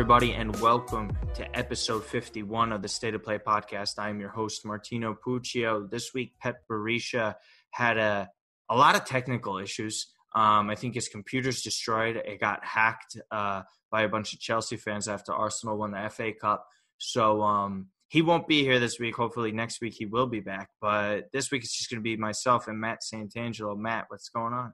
Everybody, and welcome to episode 51 of the State of Play podcast. I am your host, Martino Puccio. This week, Pet Berisha had a, a lot of technical issues. Um, I think his computer's destroyed. It got hacked uh, by a bunch of Chelsea fans after Arsenal won the FA Cup. So um, he won't be here this week. Hopefully, next week he will be back. But this week it's just going to be myself and Matt Santangelo. Matt, what's going on?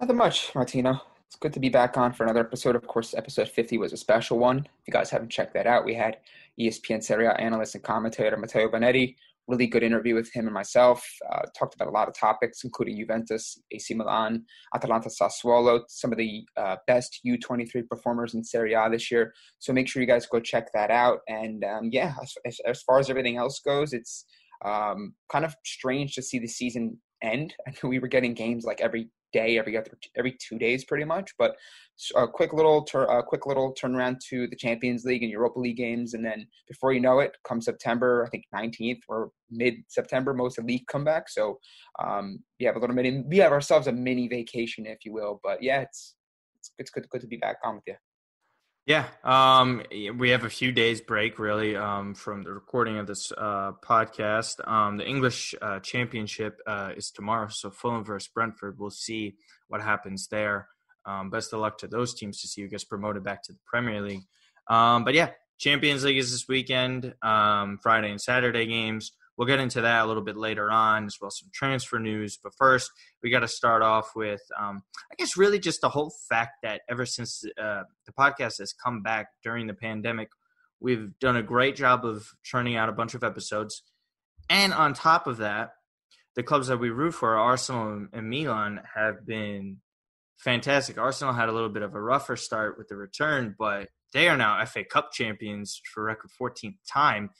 Nothing much, Martino. It's good to be back on for another episode. Of course, episode 50 was a special one. If you guys haven't checked that out, we had ESPN Serie A analyst and commentator Matteo Bonetti. Really good interview with him and myself. Uh, talked about a lot of topics, including Juventus, AC Milan, Atalanta Sassuolo, some of the uh, best U23 performers in Serie A this year. So make sure you guys go check that out. And um, yeah, as, as, far as everything else goes, it's um, kind of strange to see the season end. I we were getting games like every day, every other, every two days, pretty much. But a quick little, tur- a quick little turnaround to the Champions League and Europa League games, and then before you know it, come September, I think 19th or mid September, most of the league come back. So um, we have a little mini, we have ourselves a mini vacation, if you will. But yeah, it's it's, it's good, good to be back on with you. Yeah, um, we have a few days break really um, from the recording of this uh, podcast. Um, the English uh, Championship uh, is tomorrow, so Fulham versus Brentford. We'll see what happens there. Um, best of luck to those teams to see who gets promoted back to the Premier League. Um, but yeah, Champions League is this weekend, um, Friday and Saturday games. We'll get into that a little bit later on, as well as some transfer news. But first, we got to start off with, um, I guess, really just the whole fact that ever since uh, the podcast has come back during the pandemic, we've done a great job of churning out a bunch of episodes. And on top of that, the clubs that we root for, Arsenal and Milan, have been fantastic. Arsenal had a little bit of a rougher start with the return, but they are now FA Cup champions for record 14th time.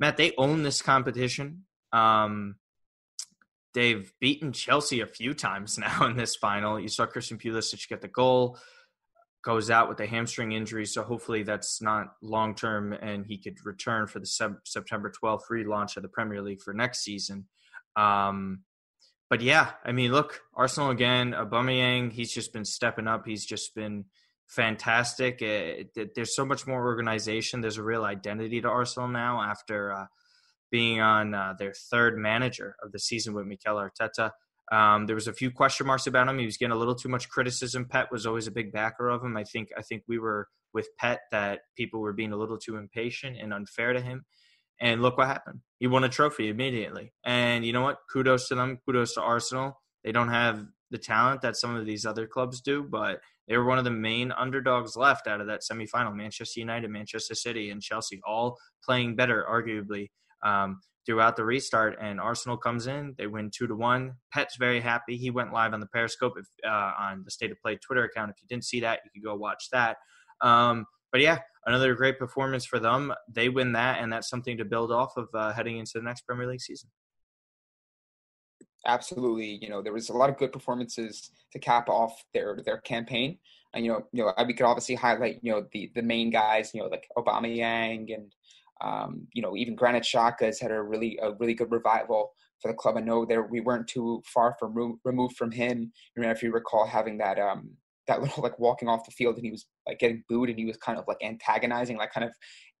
Matt, they own this competition. Um, they've beaten Chelsea a few times now in this final. You saw Christian Pulisic get the goal, goes out with a hamstring injury, so hopefully that's not long term, and he could return for the September 12th relaunch of the Premier League for next season. Um, but yeah, I mean, look, Arsenal again, Aubameyang, he's just been stepping up. He's just been fantastic. It, it, there's so much more organization. There's a real identity to Arsenal now after uh, being on uh, their third manager of the season with Mikel Arteta. Um, there was a few question marks about him. He was getting a little too much criticism. Pet was always a big backer of him. I think I think we were with Pet that people were being a little too impatient and unfair to him. And look what happened. He won a trophy immediately. And you know what? Kudos to them. Kudos to Arsenal. They don't have the talent that some of these other clubs do, but they were one of the main underdogs left out of that semifinal. Manchester United, Manchester City, and Chelsea all playing better, arguably, um, throughout the restart. And Arsenal comes in, they win two to one. Pet's very happy. He went live on the Periscope if, uh, on the State of Play Twitter account. If you didn't see that, you could go watch that. Um, but yeah, another great performance for them. They win that, and that's something to build off of uh, heading into the next Premier League season. Absolutely, you know there was a lot of good performances to cap off their their campaign, and you know you know we could obviously highlight you know the the main guys you know like Aubameyang and um, you know even Granit Xhaka has had a really a really good revival for the club. I know there we weren't too far from removed from him. You know if you recall having that um that little like walking off the field and he was like getting booed and he was kind of like antagonizing, like kind of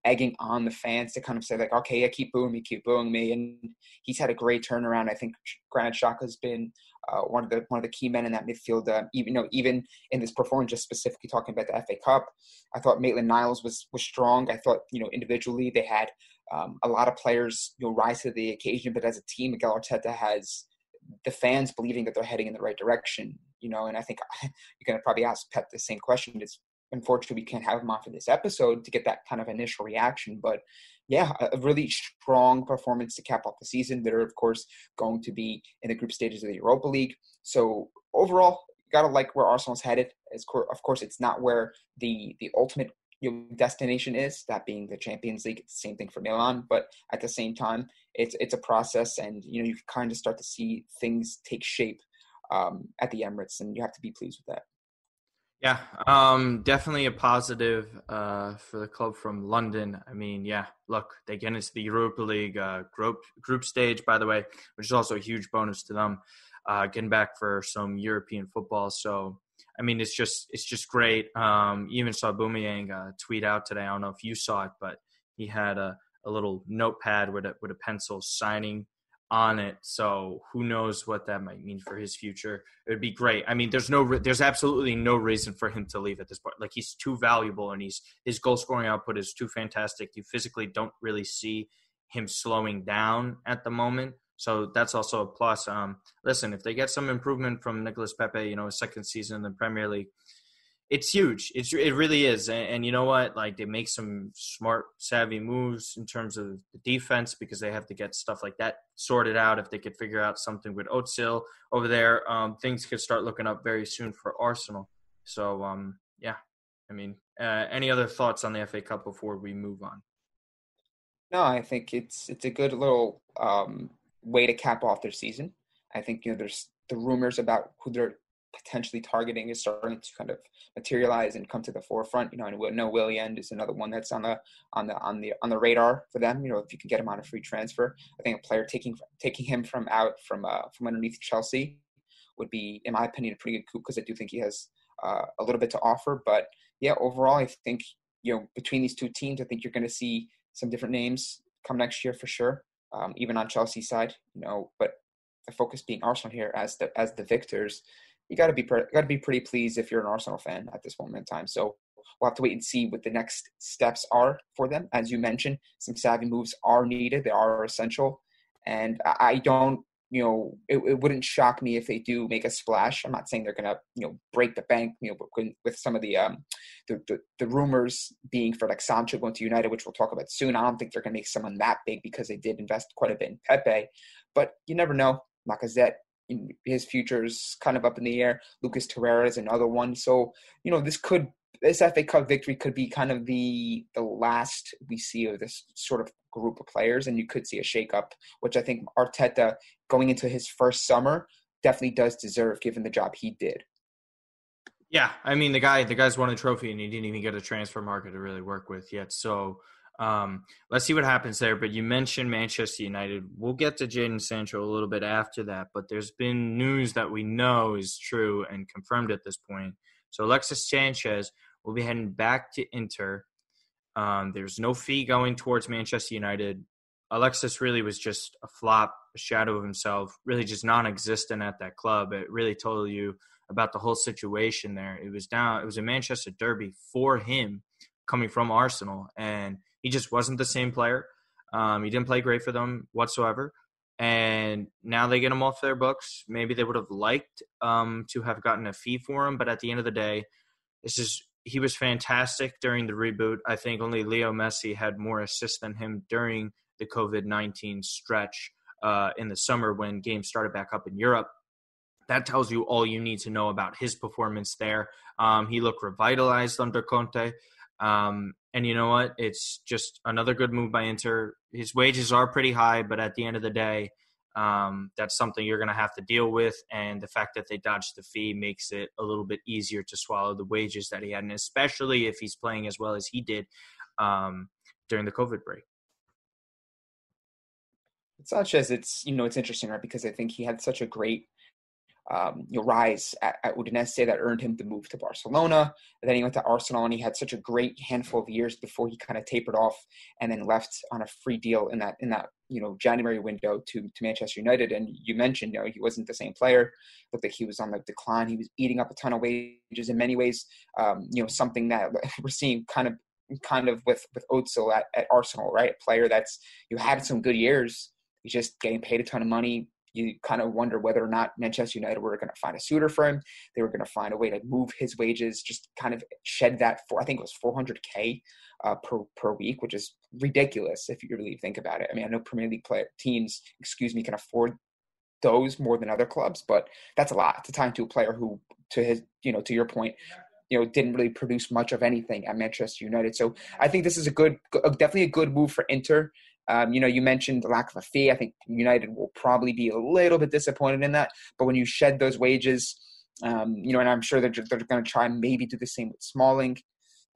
egging on the fans to kind of say like, okay, yeah, keep booing me, keep booing me. And he's had a great turnaround. I think Granit Xhaka has been uh, one of the one of the key men in that midfield. Uh, even you know, even in this performance, just specifically talking about the FA Cup, I thought Maitland Niles was was strong. I thought you know individually they had um, a lot of players you know rise to the occasion, but as a team, Miguel Arteta has the fans believing that they're heading in the right direction you know, and I think you're going to probably ask Pet the same question. It's unfortunately we can't have him on for this episode to get that kind of initial reaction, but yeah, a really strong performance to cap off the season. They're of course going to be in the group stages of the Europa League. So overall, gotta like where Arsenal's headed. of course, it's not where the the ultimate destination is, that being the Champions League. It's the same thing for Milan, but at the same time, it's it's a process, and you know you kind of start to see things take shape um, at the Emirates, and you have to be pleased with that. Yeah, um, definitely a positive uh, for the club from London. I mean, yeah, look, they get into the Europa League uh, group group stage, by the way, which is also a huge bonus to them, uh, getting back for some European football. So, I mean, it's just it's just great. Um, even saw Aubameyang uh, tweet out today. I don't know if you saw it, but he had a, a little notepad with a with a pencil signing on it. So who knows what that might mean for his future? It would be great. I mean, there's no, there's absolutely no reason for him to leave at this point. Like he's too valuable, and he's his goal scoring output is too fantastic. You physically don't really see him slowing down at the moment. So that's also a plus. Um, listen, if they get some improvement from Nicolas Pepe, you know, his second season in the Premier League, it's huge. It's it really is, and, and, you know what? Like they make some smart, savvy moves in terms of the defense because they have to get stuff like that sorted out. If they could figure out something with Özil over there, um, things could start looking up very soon for Arsenal. So um, yeah, I mean, uh, any other thoughts on the FA Cup before we move on? No, I think it's it's a good little um, way to cap off their season. I think you know there's the rumors about who they're potentially targeting is starting to kind of materialize and come to the forefront. You know, and know Willian is another one that's on the on the on the on the radar for them. You know, if you can get him on a free transfer, I think a player taking taking him from out from uh, from underneath Chelsea would be, in my opinion, a pretty good coup because I do think he has uh, a little bit to offer. But yeah, overall, I think you know between these two teams, I think you're going to see some different names come next year for sure. Um, even on Chelsea side, you know, but the focus being Arsenal here as the as the victors you got to be got to be pretty pleased if you're an Arsenal fan at this moment in time. So we'll have to wait and see what the next steps are for them. As you mentioned, some savvy moves are needed; they are essential, and I don't. You know, it, it wouldn't shock me if they do make a splash. I'm not saying they're gonna, you know, break the bank. You know, with some of the um, the, the, the rumors being for like Sancho going to United, which we'll talk about soon. I don't think they're gonna make someone that big because they did invest quite a bit in Pepe, but you never know. Lacazette his future is kind of up in the air. Lucas Torreira is another one. So, you know, this could this FA Cup victory could be kind of the the last we see of this sort of group of players, and you could see a shakeup, which I think Arteta going into his first summer definitely does deserve, given the job he did. Yeah, I mean the guy the guy's won a trophy and he didn't even get a transfer market to really work with yet. So um, let's see what happens there. But you mentioned Manchester United. We'll get to Jadon Sancho a little bit after that. But there's been news that we know is true and confirmed at this point. So Alexis Sanchez will be heading back to Inter. Um, there's no fee going towards Manchester United. Alexis really was just a flop, a shadow of himself, really just non-existent at that club. It really told you about the whole situation there. It was down. It was a Manchester derby for him coming from Arsenal, and he just wasn't the same player. Um, he didn't play great for them whatsoever. And now they get him off their books. Maybe they would have liked um, to have gotten a fee for him, but at the end of the day, this is he was fantastic during the reboot. I think only Leo Messi had more assists than him during the COVID nineteen stretch uh, in the summer when games started back up in Europe. That tells you all you need to know about his performance there. Um, he looked revitalized under Conte. Um, and you know what? It's just another good move by Inter. His wages are pretty high, but at the end of the day, um, that's something you're going to have to deal with. And the fact that they dodged the fee makes it a little bit easier to swallow the wages that he had, and especially if he's playing as well as he did um, during the COVID break. Sanchez, it's you know it's interesting, right? Because I think he had such a great um, you know, rise at, at Udinese that earned him the move to Barcelona. And then he went to Arsenal and he had such a great handful of years before he kind of tapered off and then left on a free deal in that in that you know January window to to Manchester United. And you mentioned you know he wasn't the same player. Looked like he was on the decline. He was eating up a ton of wages in many ways. Um, you know something that we're seeing kind of kind of with with Özil at, at Arsenal, right? A player that's you had some good years. He's just getting paid a ton of money you kind of wonder whether or not Manchester United were going to find a suitor for him. They were going to find a way to move his wages, just kind of shed that for I think it was 400k uh, per per week, which is ridiculous if you really think about it. I mean, I know Premier League play, teams, excuse me, can afford those more than other clubs, but that's a lot to time to a player who, to his, you know, to your point, you know, didn't really produce much of anything at Manchester United. So I think this is a good, definitely a good move for Inter. Um, you know, you mentioned lack of a fee. I think United will probably be a little bit disappointed in that. But when you shed those wages, um, you know, and I'm sure they're, they're going to try and maybe do the same with Smalling,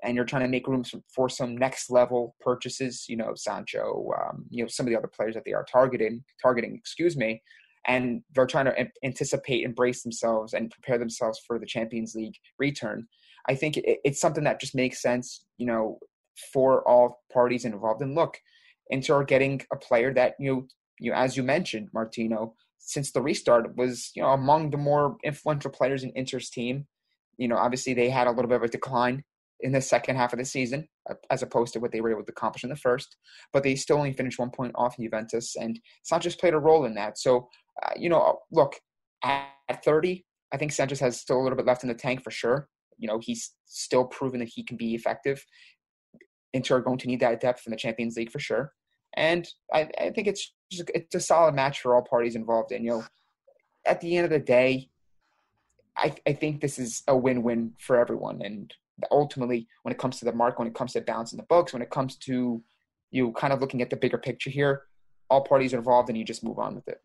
and you're trying to make room for some next level purchases. You know, Sancho, um, you know, some of the other players that they are targeting, targeting. Excuse me. and they're trying to anticipate, embrace themselves, and prepare themselves for the Champions League return. I think it's something that just makes sense, you know, for all parties involved. And look, Inter are getting a player that you know, you as you mentioned, Martino, since the restart was you know among the more influential players in Inter's team. You know, obviously they had a little bit of a decline in the second half of the season as opposed to what they were able to accomplish in the first, but they still only finished one point off Juventus, and Sanchez played a role in that. So, uh, you know, look at 30, I think Sanchez has still a little bit left in the tank for sure. You know, he's still proven that he can be effective. Inter are going to need that depth in the Champions League for sure. And I, I think it's just, it's a solid match for all parties involved. And you know, at the end of the day, I, I think this is a win-win for everyone. And ultimately, when it comes to the mark, when it comes to balancing the books, when it comes to you kind of looking at the bigger picture here, all parties are involved, and you just move on with it.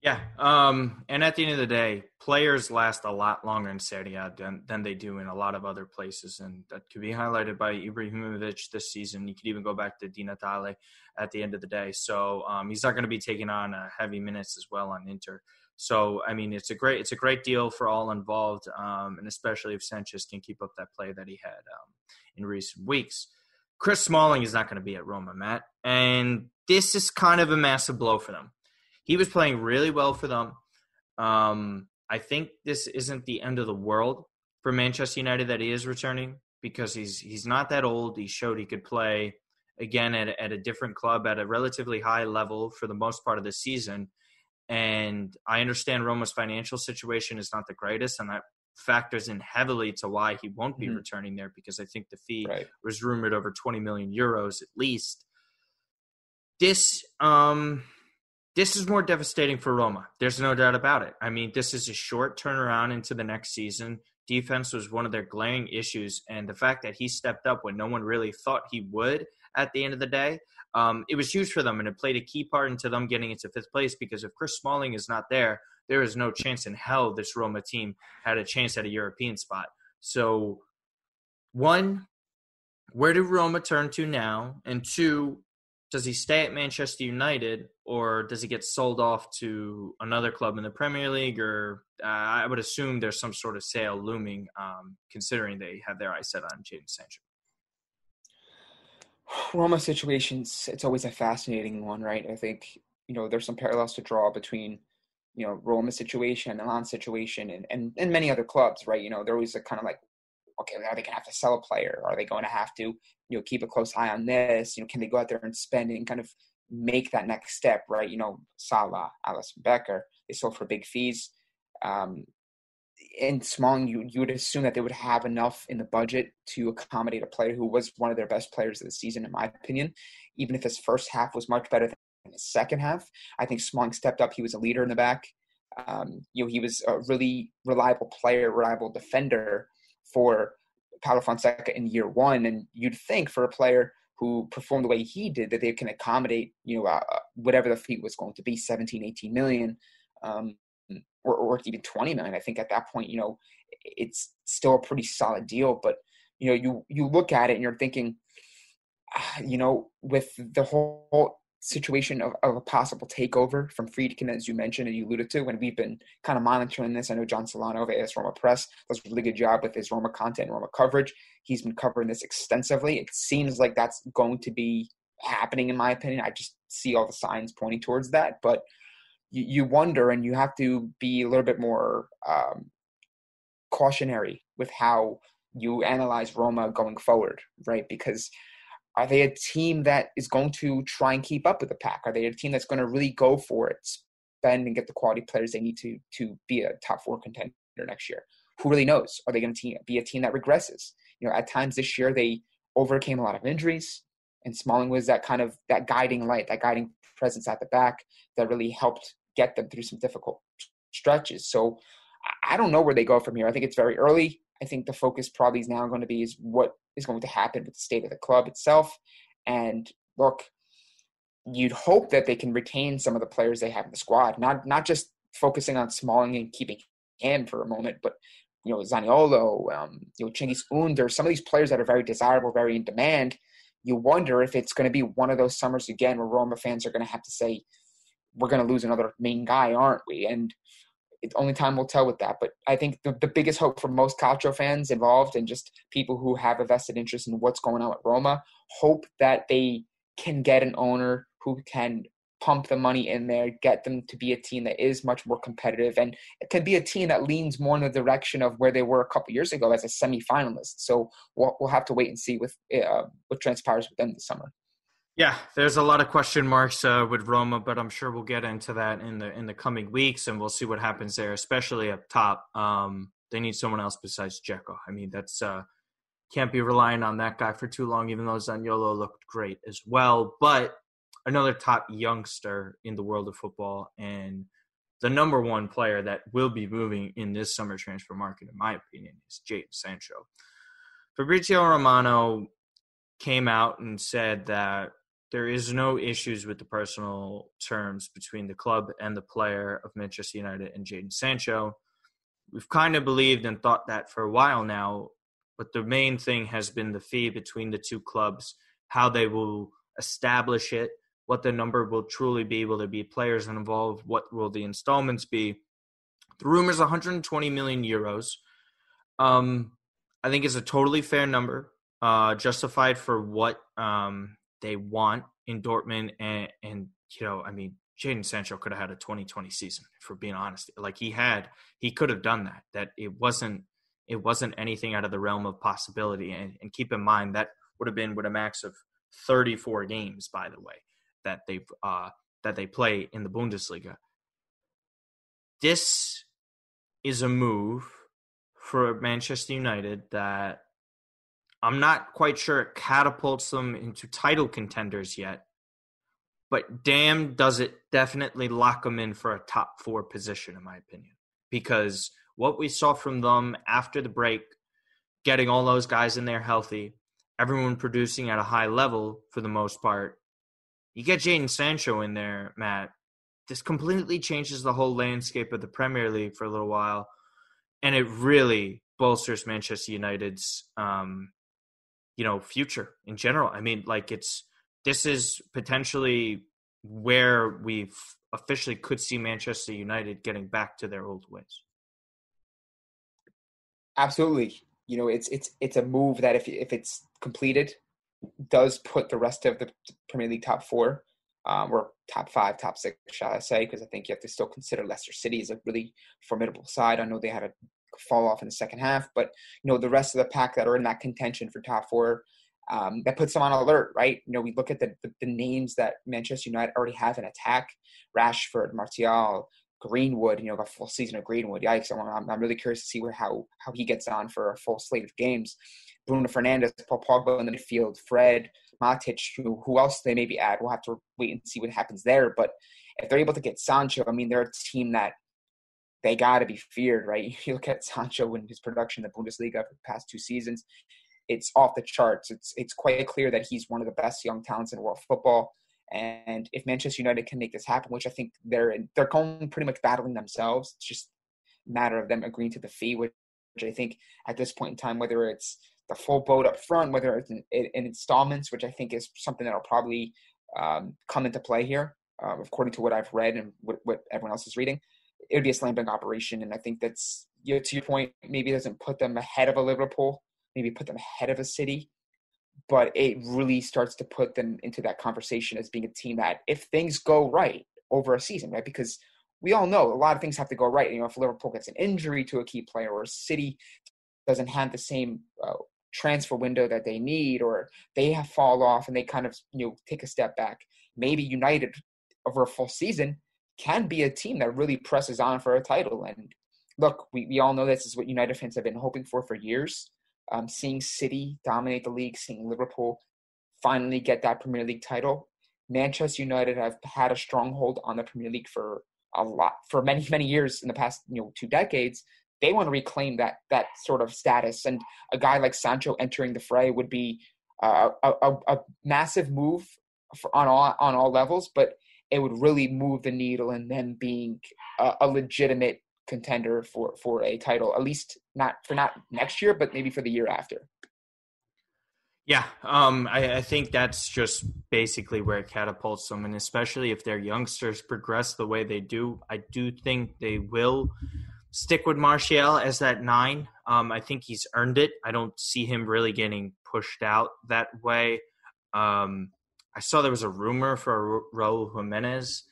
Yeah, um, and at the end of the day, players last a lot longer in Serie A than, than they do in a lot of other places, and that could be highlighted by Ibrahimovic this season. You could even go back to Di Natale at the end of the day. So um, he's not going to be taking on uh, heavy minutes as well on Inter. So I mean, it's a great it's a great deal for all involved, um, and especially if Sanchez can keep up that play that he had um, in recent weeks. Chris Smalling is not going to be at Roma, Matt, and this is kind of a massive blow for them he was playing really well for them. Um, I think this isn't the end of the world for Manchester United that he is returning because he's he's not that old. He showed he could play again at at a different club at a relatively high level for the most part of the season. And I understand Roma's financial situation is not the greatest, and that factors in heavily to why he won't be mm-hmm. returning there because I think the fee right. was rumored over 20 million euros at least. This um this is more devastating for Roma. There's no doubt about it. I mean, this is a short turnaround into the next season. Defense was one of their glaring issues, and the fact that he stepped up when no one really thought he would at the end of the day, um, it was huge for them, and it played a key part into them getting into fifth place. Because if Chris Smalling is not there, there is no chance in hell this Roma team had a chance at a European spot. So, one, where do Roma turn to now? And two, does he stay at Manchester United or does he get sold off to another club in the Premier League? Or uh, I would assume there's some sort of sale looming, um, considering they have their eyes set on Jadon Sancho. Roma situations, it's always a fascinating one, right? I think, you know, there's some parallels to draw between, you know, Roma situation, Milan situation, and, and, and many other clubs, right? You know, they're always a kind of like okay, are they going to have to sell a player? Are they going to have to, you know, keep a close eye on this? You know, can they go out there and spend and kind of make that next step, right? You know, Salah, Alisson Becker, they sold for big fees. Um, in Smalling, you you would assume that they would have enough in the budget to accommodate a player who was one of their best players of the season, in my opinion. Even if his first half was much better than his second half, I think Smalling stepped up. He was a leader in the back. Um, you know, he was a really reliable player, reliable defender for Paulo Fonseca in year one. And you'd think for a player who performed the way he did that they can accommodate, you know, uh, uh whatever the fee was going to be, 17, 18 million, um, or, or even 20 million. I think at that point, you know, it's still a pretty solid deal. But, you know, you, you look at it and you're thinking, ah, you know, with the whole situation of, of a possible takeover from Friedkin, as you mentioned and you alluded to, and we've been kind of monitoring this. I know John Solano of AS Roma Press does a really good job with his Roma content and Roma coverage. He's been covering this extensively. It seems like that's going to be happening, in my opinion. I just see all the signs pointing towards that, but you, you wonder, and you have to be a little bit more um, cautionary with how you analyze Roma going forward, right? Because are they a team that is going to try and keep up with the pack? Are they a team that's going to really go for it, spend and get the quality players they need to to be a top four contender next year? Who really knows? Are they going to be a team that regresses? You know, at times this year they overcame a lot of injuries, and Smalling was that kind of that guiding light, that guiding presence at the back that really helped get them through some difficult stretches. So I don't know where they go from here. I think it's very early. I think the focus probably is now going to be is what is going to happen with the state of the club itself. And look, you'd hope that they can retain some of the players they have in the squad, not not just focusing on Smalling and keeping him for a moment, but you know Zaniolo, um, you know Cengiz Under, some of these players that are very desirable, very in demand. You wonder if it's going to be one of those summers again where Roma fans are going to have to say, we're going to lose another main guy, aren't we? And it's only time will tell with that. But I think the, the biggest hope for most Calcio fans involved and just people who have a vested interest in what's going on at Roma hope that they can get an owner who can pump the money in there, get them to be a team that is much more competitive, and it can be a team that leans more in the direction of where they were a couple years ago as a semi-finalist. So we'll, we'll have to wait and see with uh, what transpires with them this summer. Yeah, there's a lot of question marks uh, with Roma, but I'm sure we'll get into that in the in the coming weeks, and we'll see what happens there, especially up top. Um, they need someone else besides Dzeko. I mean, that's uh, can't be relying on that guy for too long, even though Zaniolo looked great as well. But another top youngster in the world of football and the number one player that will be moving in this summer transfer market, in my opinion, is Jadon Sancho. Fabrizio Romano came out and said that there is no issues with the personal terms between the club and the player of Manchester United and Jadon Sancho. We've kind of believed and thought that for a while now, but the main thing has been the fee between the two clubs, how they will establish it, what the number will truly be. Will there be players involved? What will the installments be? The rumor is 120 million euros. Um, I think it's a totally fair number, uh, justified for what um, they want in Dortmund. And, and you know, I mean, Jadon Sancho could have had a 2020 season, for being honest. Like he had, he could have done that. That it wasn't, it wasn't anything out of the realm of possibility. And, and keep in mind that would have been with a max of 34 games, by the way that they uh, that they play in the Bundesliga. This is a move for Manchester United that I'm not quite sure it catapults them into title contenders yet, but damn, does it definitely lock them in for a top four position, in my opinion. Because what we saw from them after the break, getting all those guys in there healthy, everyone producing at a high level for the most part, you get Jadon Sancho in there, Matt. This completely changes the whole landscape of the Premier League for a little while, and it really bolsters Manchester United's, um, you know, future in general. I mean, like it's this is potentially where we officially could see Manchester United getting back to their old ways. Absolutely, you know, it's it's it's a move that if if it's completed, does put the rest of the Premier League top four um, or top five, top six, shall I say? Because I think you have to still consider Leicester City as a really formidable side. I know they had a fall off in the second half, but you know the rest of the pack that are in that contention for top four. Um, that puts them on alert, right? You know, we look at the, the, the names that Manchester United already have in attack: Rashford, Martial, Greenwood. You know, a full season of Greenwood. Yikes! I'm, I'm really curious to see where how how he gets on for a full slate of games. Bruno Fernandes, Paul Pogba in the midfield, Fred, Matic, who, who else they maybe add. We'll have to wait and see what happens there. But if they're able to get Sancho, I mean, they're a team that they got to be feared, right? You look at Sancho and his production in the Bundesliga for the past two seasons, it's off the charts. It's it's quite clear that he's one of the best young talents in world football. And if Manchester United can make this happen, which I think they're they're going pretty much battling themselves, it's just a matter of them agreeing to the fee, which, which I think at this point in time, whether it's the full boat up front, whether it's in, in installments, which I think is something that'll probably um, come into play here, uh, according to what I've read and what, what, everyone else is reading. It would be a slam dunk operation, and I think that's you know, to your point. Maybe doesn't put them ahead of a Liverpool, maybe put them ahead of a City, but it really starts to put them into that conversation as being a team that, if things go right over a season, right, because we all know a lot of things have to go right. You know, if Liverpool gets an injury to a key player or City doesn't have the same uh, transfer window that they need or they have fall off and they kind of you know take a step back maybe united over a full season can be a team that really presses on for a title. And look we, we all know this is what united fans have been hoping for for years. Um, seeing city dominate the league seeing liverpool finally get that premier league title. Manchester united have had a stronghold on the premier league for a lot for many many years in the past you know two decades. They want to reclaim that that sort of status. And a guy like Sancho entering the fray would be uh, a, a, a, massive move on all on all levels, but it would really move the needle in them being a, a legitimate contender for for a title. At least not for not next year, but maybe for the year after. Yeah, um, I, I, think that's just basically where it catapults them, and especially if their youngsters progress the way they do, I do think they will stick with Martial as that nine. Um, I think he's earned it. I don't see him really getting pushed out that way. Um, I saw there was a rumor for Raul Jimenez.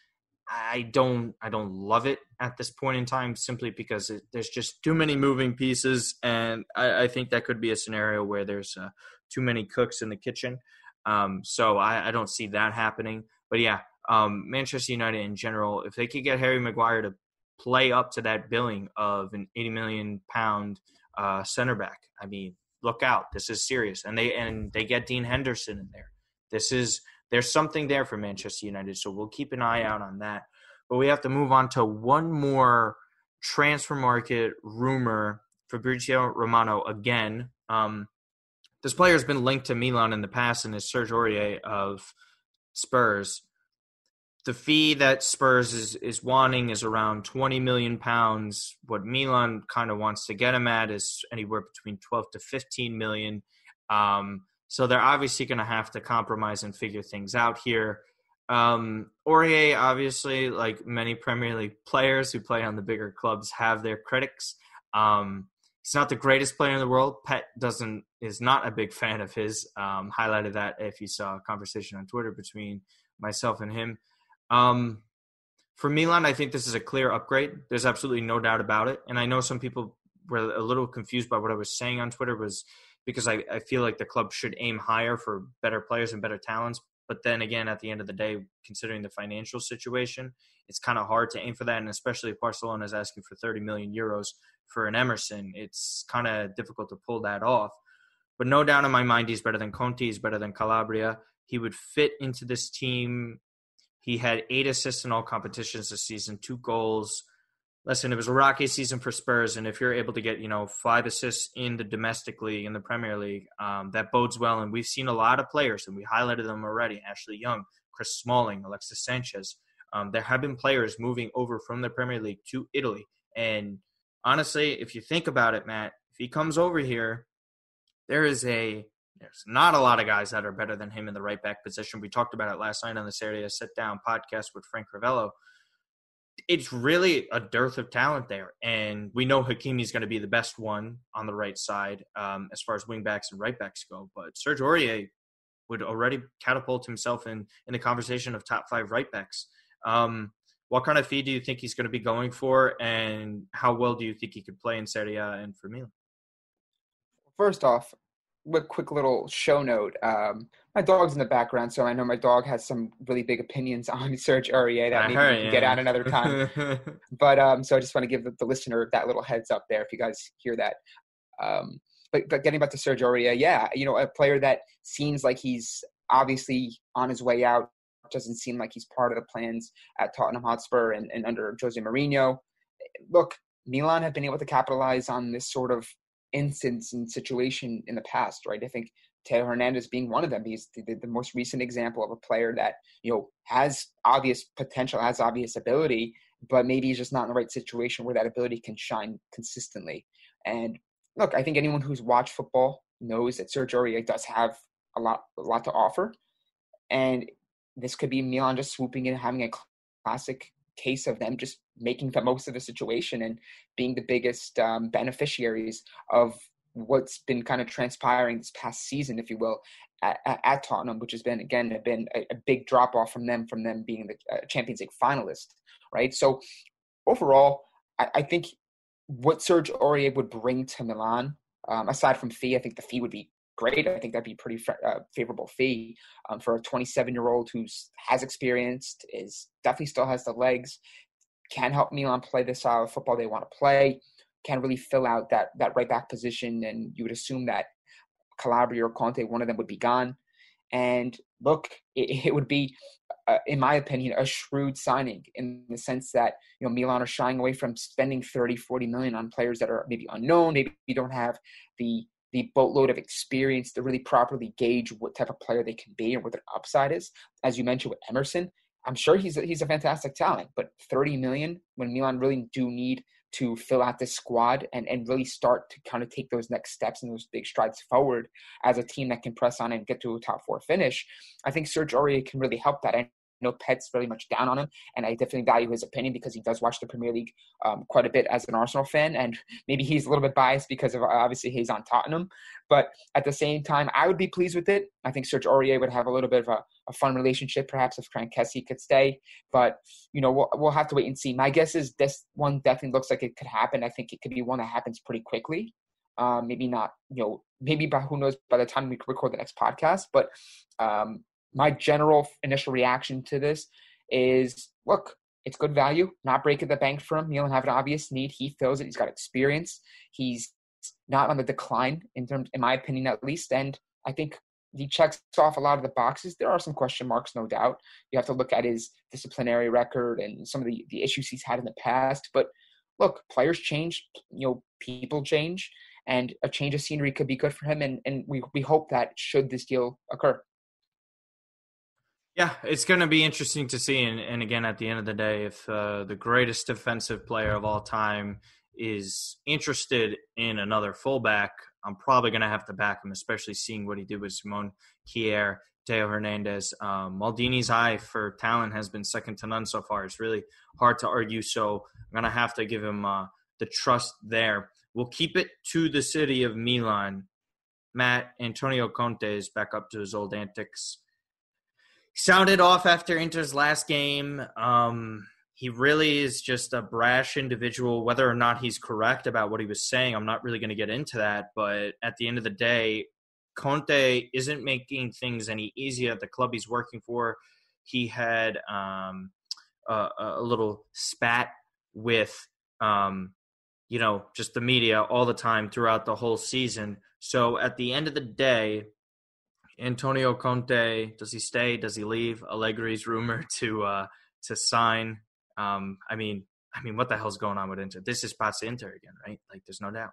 I don't I don't love it at this point in time simply because it, there's just too many moving pieces, and I, I think that could be a scenario where there's uh, too many cooks in the kitchen. Um, so I, I, don't see that happening. But yeah, um, Manchester United in general, if they could get Harry Maguire to play up to that billing of an 80 million pound uh, center back, I mean, look out, this is serious. And they and they get Dean Henderson in there. This is there's something there for Manchester United, so we'll keep an eye out on that. But we have to move on to one more transfer market rumor. Fabrizio Romano again. Um, this player has been linked to Milan in the past and is Serge Aurier of Spurs. The fee that Spurs is, is wanting is around 20 million pounds. What Milan kind of wants to get him at is anywhere between 12 to 15 million. Um, so they're obviously going to have to compromise and figure things out here. Um, Aurier, obviously, like many Premier League players who play on the bigger clubs, have their critics. Um, he's not the greatest player in the world. Pet doesn't is not a big fan of his. Um, highlighted that if you saw a conversation on Twitter between myself and him. Um, for Milan, I think this is a clear upgrade. There's absolutely no doubt about it. And I know some people were a little confused by what I was saying on Twitter was because I, I feel like the club should aim higher for better players and better talents. But then again, at the end of the day, considering the financial situation, it's kind of hard to aim for that. And especially if Barcelona is asking for 30 million euros for an Emerson, it's kind of difficult to pull that off. But no doubt in my mind, he's better than Conti. He's better than Calabria. He would fit into this team. He had eight assists in all competitions this season, two goals, listen, it was a rocky season for Spurs, and if you're able to get you know five assists in the domestic league in the Premier League, um, that bodes well. And we've seen a lot of players, and we highlighted them already: Ashley Young, Chris Smalling, Alexis Sanchez. Um, there have been players moving over from the Premier League to Italy, and honestly, if you think about it, Matt, if he comes over here, there is a there's not a lot of guys that are better than him in the right back position. We talked about it last night on the Saturday Sit Down podcast with Frank Ravello it's really a dearth of talent there. And we know Hakimi's going to be the best one on the right side um, as far as wingbacks and right backs go. But Serge Aurier would already catapult himself in, in the conversation of top five right backs. Um, what kind of fee do you think he's going to be going for? And how well do you think he could play in Serie A and for Milan? First off, quick little show note. Um, my dog's in the background, so I know my dog has some really big opinions on Serge Aurier that I maybe heard, we can yeah. get out another time. but um, so I just want to give the, the, listener that little heads up there if you guys hear that. Um, but, but getting back to Serge Aurier, yeah, you know, a player that seems like he's obviously on his way out. Doesn't seem like he's part of the plans at Tottenham Hotspur and, and under Jose Mourinho. Look, Milan have been able to capitalize on this sort of instance and situation in the past, right? I think Theo Hernandez being one of them. He's the, the, most recent example of a player that you know has obvious potential, has obvious ability, but maybe he's just not in the right situation where that ability can shine consistently. And look, I think anyone who's watched football knows that Serge Aurier does have a lot, a lot to offer, and this could be Milan just swooping in, having a classic case of them just making the most of the situation and being the biggest um, beneficiaries of what's been kind of transpiring this past season, if you will, at, at Tottenham, which has been again been a, a big drop off from them from them being the uh, Champions League finalist, right? So overall, I, I think what Serge Aurier would bring to Milan, um, aside from fee, I think the fee would be great. I think that'd be pretty uh, favorable fee um, for a 27 year old who's has experienced, is definitely still has the legs, can help Milan play the style of football they want to play, can really fill out that that right back position, and you would assume that Calabria or Conti, one of them would be gone. And look, it, it would be, uh, in my opinion, a shrewd signing in the sense that you know Milan are shying away from spending 30, 40 million on players that are maybe unknown, maybe you don't have the the boatload of experience to really properly gauge what type of player they can be and what their upside is. As you mentioned with Emerson, I'm sure he's a, he's a fantastic talent, but 30 million when Milan really do need to fill out this squad and, and really start to kind of take those next steps and those big strides forward as a team that can press on and get to a top four finish. I think Serge Aurier can really help that. I know Pet's very much down on him, and I definitely value his opinion because he does watch the Premier League um, quite a bit as an Arsenal fan, and maybe he's a little bit biased because of obviously he's on Tottenham. But at the same time, I would be pleased with it. I think Serge Aurier would have a little bit of a, a fun relationship, perhaps if Kessie could stay. But you know, we'll we'll have to wait and see. My guess is this one definitely looks like it could happen. I think it could be one that happens pretty quickly. Um, maybe not, you know, maybe by who knows by the time we record the next podcast. But um, my general initial reaction to this is, look, it's good value. Not breaking the bank for him. He'll have an obvious need. He fills it. He's got experience. He's not on the decline in terms, in my opinion, at least. And I think he checks off a lot of the boxes. There are some question marks, no doubt. You have to look at his disciplinary record and some of the, the issues he's had in the past. But look, players change, you know, people change, and a change of scenery could be good for him. And, and we, we hope that should this deal occur. Yeah, it's going to be interesting to see. And, and again, at the end of the day, if uh, the greatest defensive player of all time is interested in another fullback, I'm probably going to have to back him, especially seeing what he did with Simon Kjaer, Theo Hernandez. Um, Maldini's eye for talent has been second to none so far. It's really hard to argue. So I'm going to have to give him uh, the trust there. We'll keep it to the city of Milan. Matt, Antonio Conte is back up to his old antics sounded off after Inter's last game. Um, he really is just a brash individual. Whether or not he's correct about what he was saying, I'm not really going to get into that. But at the end of the day, Conte isn't making things any easier at the club he's working for. He had um, a, a, little spat with, um, you know, just the media all the time throughout the whole season. So at the end of the day, Antonio Conte, does he stay? Does he leave? Allegri's rumored to uh, to sign. Um, I mean, I mean, what the hell's going on with Inter? This is past Inter again, right? Like, there's no doubt.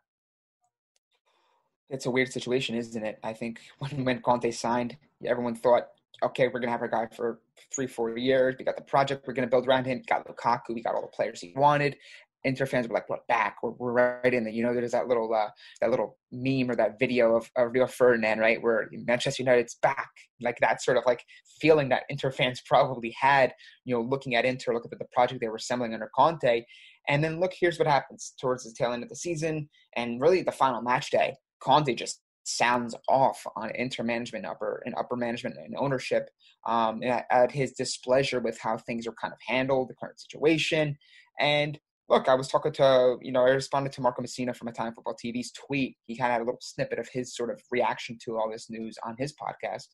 It's a weird situation, isn't it? I think when when Conte signed, everyone thought, okay, we're gonna have our guy for three, four years. We got the project we're gonna build around him. We got Lukaku. We got all the players he wanted. Inter fans were like, "What back? We're, we're right in there." You know, there's that little uh, that little meme or that video of, of Rio Ferdinand, right, where Manchester United's back, like that sort of like feeling that Inter fans probably had. You know, looking at Inter, looking at the project they were assembling under Conte, and then look, here's what happens towards the tail end of the season, and really the final match day. Conte just sounds off on Inter management, upper and upper management and ownership, um, at, at his displeasure with how things are kind of handled, the current situation, and look, I was talking to, you know, I responded to Marco Messina from Italian Football TV's tweet. He kind of had a little snippet of his sort of reaction to all this news on his podcast.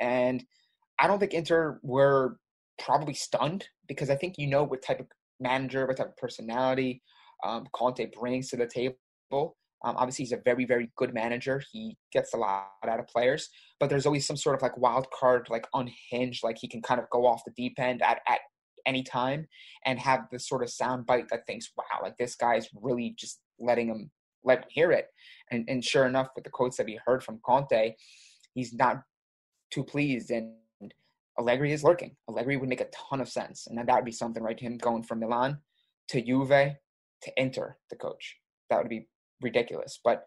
And I don't think Inter were probably stunned because I think you know what type of manager, what type of personality um, Conte brings to the table. Um, obviously, he's a very, very good manager. He gets a lot out of players, but there's always some sort of like wild card, like unhinged, like he can kind of go off the deep end at, at anytime and have the sort of sound bite that thinks, wow, like this guy's really just letting him let him hear it. And and sure enough, with the quotes that we heard from Conte, he's not too pleased and Allegri is lurking. Allegri would make a ton of sense. And that would be something, right? Him going from Milan to Juve to Inter the coach. That would be ridiculous. But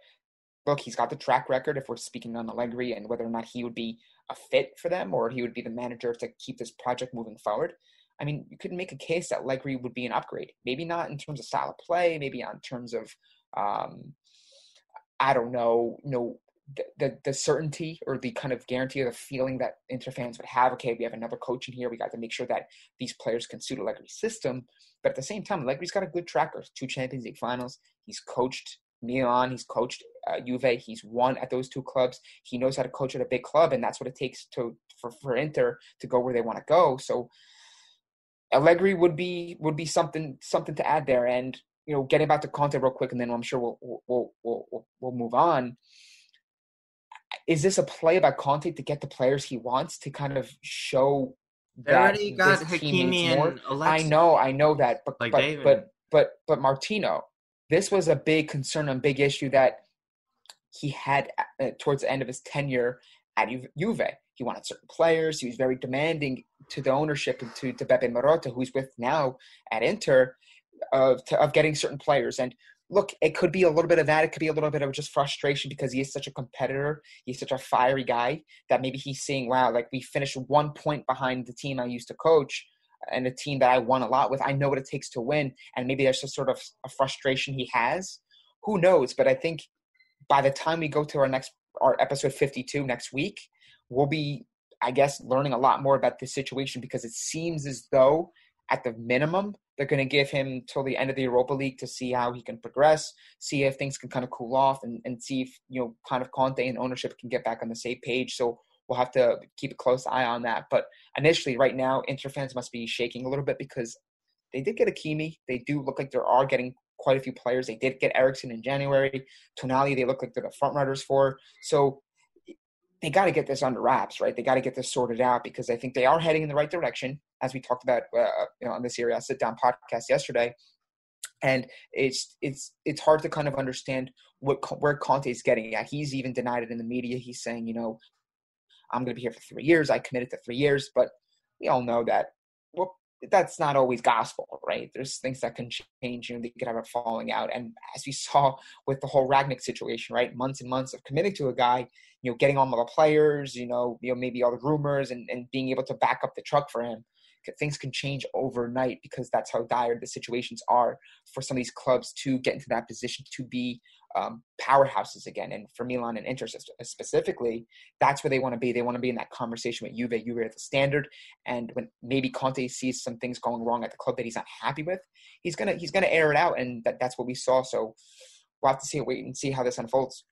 look, he's got the track record if we're speaking on Allegri and whether or not he would be a fit for them or he would be the manager to keep this project moving forward. I mean, you could make a case that Allegri would be an upgrade. Maybe not in terms of style of play, maybe on terms of, um, I don't know, you know, the, the, the certainty or the kind of guarantee or the feeling that Inter fans would have. Okay, we have another coach in here. We got to make sure that these players can suit Allegri's system. But at the same time, Allegri's got a good track record: two Champions League finals. He's coached Milan. He's coached uh, Juve. He's won at those two clubs. He knows how to coach at a big club, and that's what it takes to for, for Inter to go where they want to go. So Allegri would be would be something something to add there. And you know, getting back to Conte real quick, and then I'm sure we'll we'll we'll we'll, move on. Is this a play by Conte to get the players he wants to kind of show they already got Hakimi and I know, I know that, but like but, but but but Martino, this was a big concern and big issue that he had uh, towards the end of his tenure at Juve. He wanted certain players. He was very demanding to the ownership and to, to Beppe Marotta, who's with now at Inter. of to, of getting certain players. And look, it could be a little bit of that. It could be a little bit of just frustration because he is such a competitor. He's such a fiery guy that maybe he's seeing, wow, like we finished one point behind the team I used to coach and a team that I won a lot with. I know what it takes to win, and maybe there's just sort of a frustration he has. Who knows? But I think by the time we go to our next our episode 52 next week, we'll be, I guess, learning a lot more about this situation because it seems as though at the minimum they're going to give him till the end of the Europa League to see how he can progress, see if things can kind of cool off, and, and see if you know kind of Conte and ownership can get back on the same page. So we'll have to keep a close eye on that. But initially, right now, Inter fans must be shaking a little bit because they did get Hakimi. They do look like they are getting quite a few players. They did get Eriksen in January. Tonali, they look like they're the front runners for. So they got to get this under wraps, right? They got to get this sorted out because I think they are heading in the right direction, as we talked about uh, you know, on the Serie A Sit Down podcast yesterday. And it's it's it's hard to kind of understand what where Conte is getting at. He's even denied it in the media. He's saying, you know, I'm going to be here for three years. I committed to three years, but we all know that that's not always gospel, right? There's things that can change. You know, they could have a falling out, and as we saw with the whole Rangnick situation, right? Months and months of committing to a guy, you know, getting on with the players, you know, you know, maybe all the rumors, and and being able to back up the truck for him things can change overnight because that's how dire the situations are for some of these clubs to get into that position to be um, powerhouses again. And for Milan and Inter specifically, that's where they want to be. They want to be in that conversation with Juve, Juve at the standard. And when maybe Conte sees some things going wrong at the club that he's not happy with, he's gonna he's gonna air it out, and that, that's what we saw. So we'll have to see wait and see how this unfolds.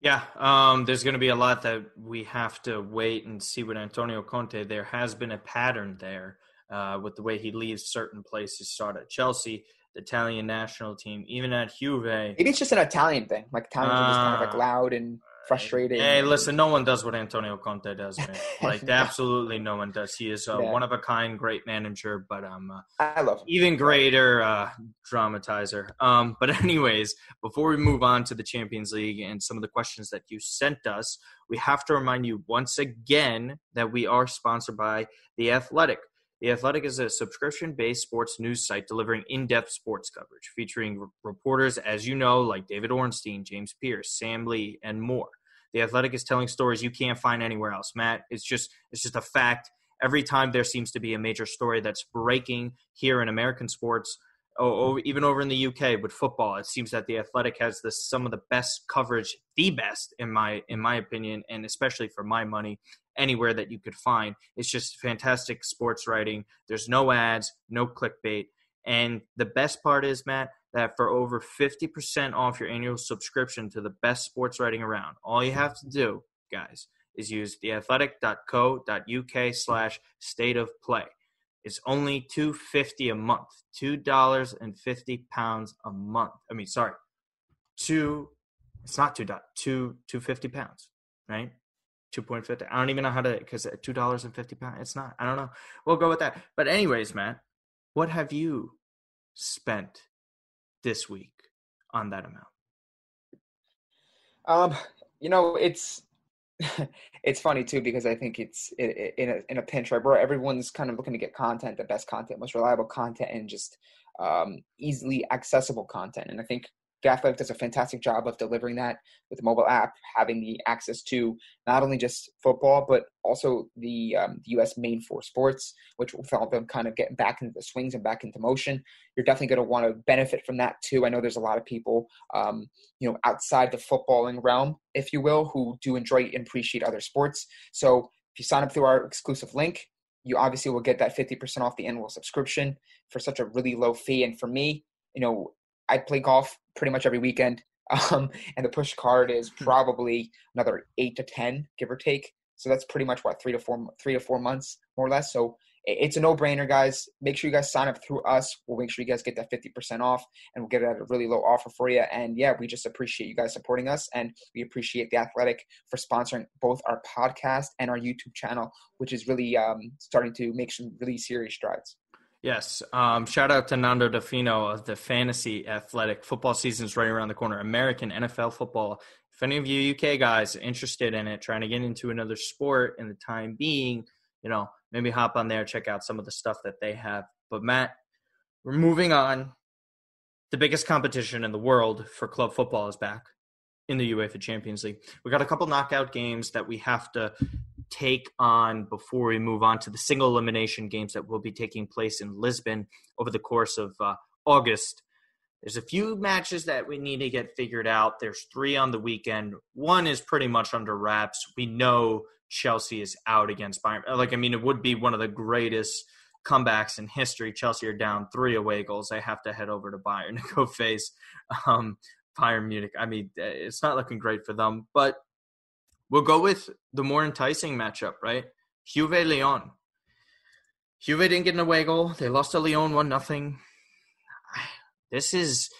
Yeah, um, there's going to be a lot that we have to wait and see with Antonio Conte. There has been a pattern there uh, with the way he leaves certain places. Start at Chelsea, the Italian national team, even at Juve. Maybe it's just an Italian thing. Like Italians are just kind of like uh, loud and frustrated. Hey, listen, no one does what Antonio Conte does, man. Like absolutely no one does. He is a yeah. one of a kind, great manager, but um, uh, I love him. even greater uh, dramatizer. Um, but anyways, before we move on to the Champions League and some of the questions that you sent us, we have to remind you once again that we are sponsored by the Athletic. The Athletic is a subscription based sports news site delivering in depth sports coverage, featuring re- reporters, as you know, like David Ornstein, James Pearce, Sam Lee, and more. The Athletic is telling stories you can't find anywhere else. Matt, it's just it's just a fact. Every time there seems to be a major story that's breaking here in American sports, oh, even over in the UK with football, it seems that the Athletic has the, some of the best coverage, the best in my in my opinion, and especially for my money anywhere that you could find. It's just fantastic sports writing. There's no ads, no clickbait. And the best part is, Matt, that for over 50% off your annual subscription to the best sports writing around, all you have to do, guys, is use theathletic.co.uk slash state of play. It's only two fifty a month, two dollars and fifty pounds a month. I mean, sorry, two. It's not two dot two two fifty pounds, right? two point fifty. I don't even know how to because two dollars and fifty pounds. It's not. I don't know. We'll go with that. But anyways, Matt, what have you spent this week on that amount? Um, you know, it's it's funny too because I think it's in a in a pinch right where everyone's kind of looking to get content, the best content, most reliable content, and just um, easily accessible content. And I think Athletic does a fantastic job of delivering that with the mobile app, having the access to not only just football, but also the, um, the U.S. main four sports, which will help them kind of get back into the swings and back into motion. You're definitely going to want to benefit from that too. I know there's a lot of people, um, you know, outside the footballing realm, if you will, who do enjoy and appreciate other sports. So if you sign up through our exclusive link, you obviously will get that 50% off the annual subscription for such a really low fee. And for me, you know, I play golf pretty much every weekend. Um, and the push card is hmm. probably another eight to ten, give or take. So that's pretty much what three to four, three to four months, more or less. So it's a no-brainer, guys. Make sure you guys sign up through us. We'll make sure you guys get that fifty percent off, and we'll get it at a really low offer for you. And yeah, we just appreciate you guys supporting us, and we appreciate the Athletic for sponsoring both our podcast and our YouTube channel, which is really um, starting to make some really serious strides. Yes. Um, shout out to Nando Di Fino of the Fantasy Athletic. Football season is right around the corner. American NFL football. If any of you UK guys are interested in it, trying to get into another sport in the time being, you know, maybe hop on there, check out some of the stuff that they have. But Matt, we're moving on the biggest competition in the world for club football is back in the UEFA Champions League. We got a couple knockout games that we have to take on before we move on to the single elimination games that will be taking place in Lisbon over the course of uh, August. There's a few matches that we need to get figured out. There's three on the weekend. One is pretty much under wraps. We know Chelsea is out against Bayern. Like, I mean, it would be one of the greatest comebacks in history. Chelsea are down three away goals. They have to head over to Bayern to go face um, Bayern Munich. I mean, it's not looking great for them, but we'll go with the more enticing matchup, right? Juve Lyon. Juve didn't get an away goal. They lost to Lyon one nothing. This is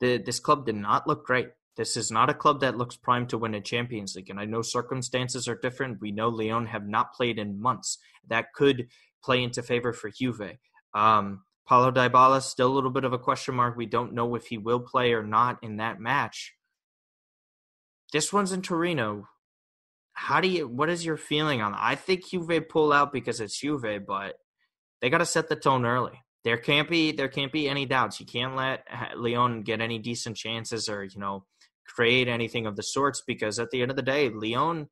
the this club did not look great. This is not a club that looks primed to win a Champions League, and I know circumstances are different. We know Lyon have not played in months. That could play into favor for Juve. Um, Paulo Dybala still a little bit of a question mark. We don't know if he will play or not in that match. This one's in Torino. How do you? What is your feeling on? That? I think Juve pull out because it's Juve, but they got to set the tone early. There can't be there can't be any doubts. You can't let Lyon get any decent chances or you know create anything of the sorts because at the end of the day, Lyon,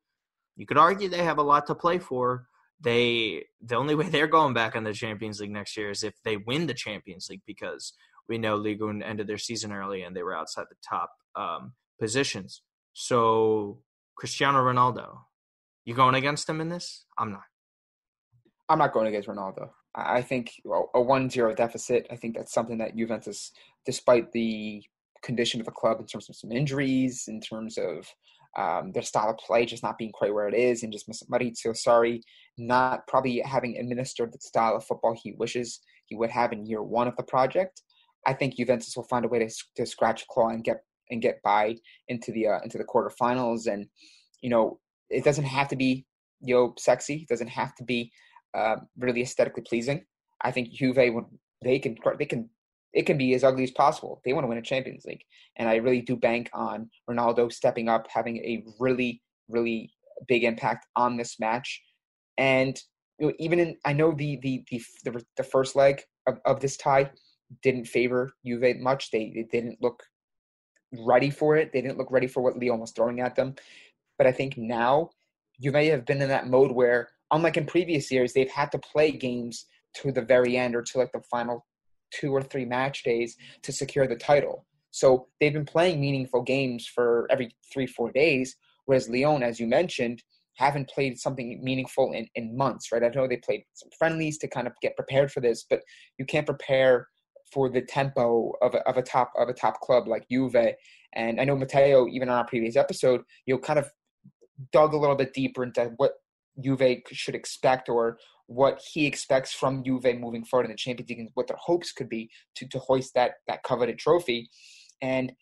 you could argue they have a lot to play for, they the only way they're going back in the Champions League next year is if they win the Champions League because we know Ligue 1 ended their season early and they were outside the top um, positions. So Cristiano Ronaldo, you going against him in this? I'm not. I'm not going against Ronaldo. I think a 1-0 deficit. I think that's something that Juventus, despite the condition of the club in terms of some injuries, in terms of um, their style of play just not being quite where it is, and just Maurizio Sarri not probably having administered the style of football he wishes he would have in year one of the project. I think Juventus will find a way to, to scratch a claw and get and get by into the uh, into the quarterfinals. And you know, it doesn't have to be you know sexy. It doesn't have to be uh, really aesthetically pleasing. I think Juve when they can they can it can be as ugly as possible. They want to win a Champions League, and I really do bank on Ronaldo stepping up, having a really, really big impact on this match. And you know, even in, I know the the the the, the first leg of, of this tie didn't favor Juve much. They, they didn't look ready for it. They didn't look ready for what Lyon was throwing at them. But I think now you may have been in that mode where, unlike in previous years, they've had to play games to the very end or to like the final two or three match days to secure the title. So they've been playing meaningful games for every three, four days, whereas Lyon, as you mentioned, haven't played something meaningful in, in months, right? I know they played some friendlies to kind of get prepared for this, but you can't prepare for the tempo of a, of a top of a top club like Juve. And I know Matteo, even on our previous episode, you know, kind of dug a little bit deeper into what Juve should expect or what he expects from Juve moving forward in the Champions League and what their hopes could be to, to hoist that that coveted trophy. And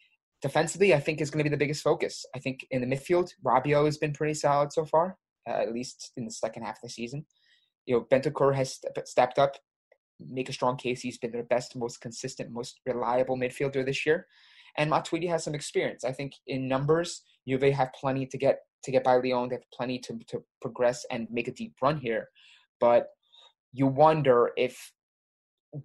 defensively, I think is going to be the biggest focus. I think in the midfield, Rabiot has been pretty solid so far, uh, at least in the second half of the season. You know, Bentancur has stepped up, make a strong case. He's been their best, most consistent, most reliable midfielder this year. And Matuidi has some experience. I think in numbers, Juve have plenty to get to get by Lyon. They have plenty to, to progress and make a deep run here but you wonder if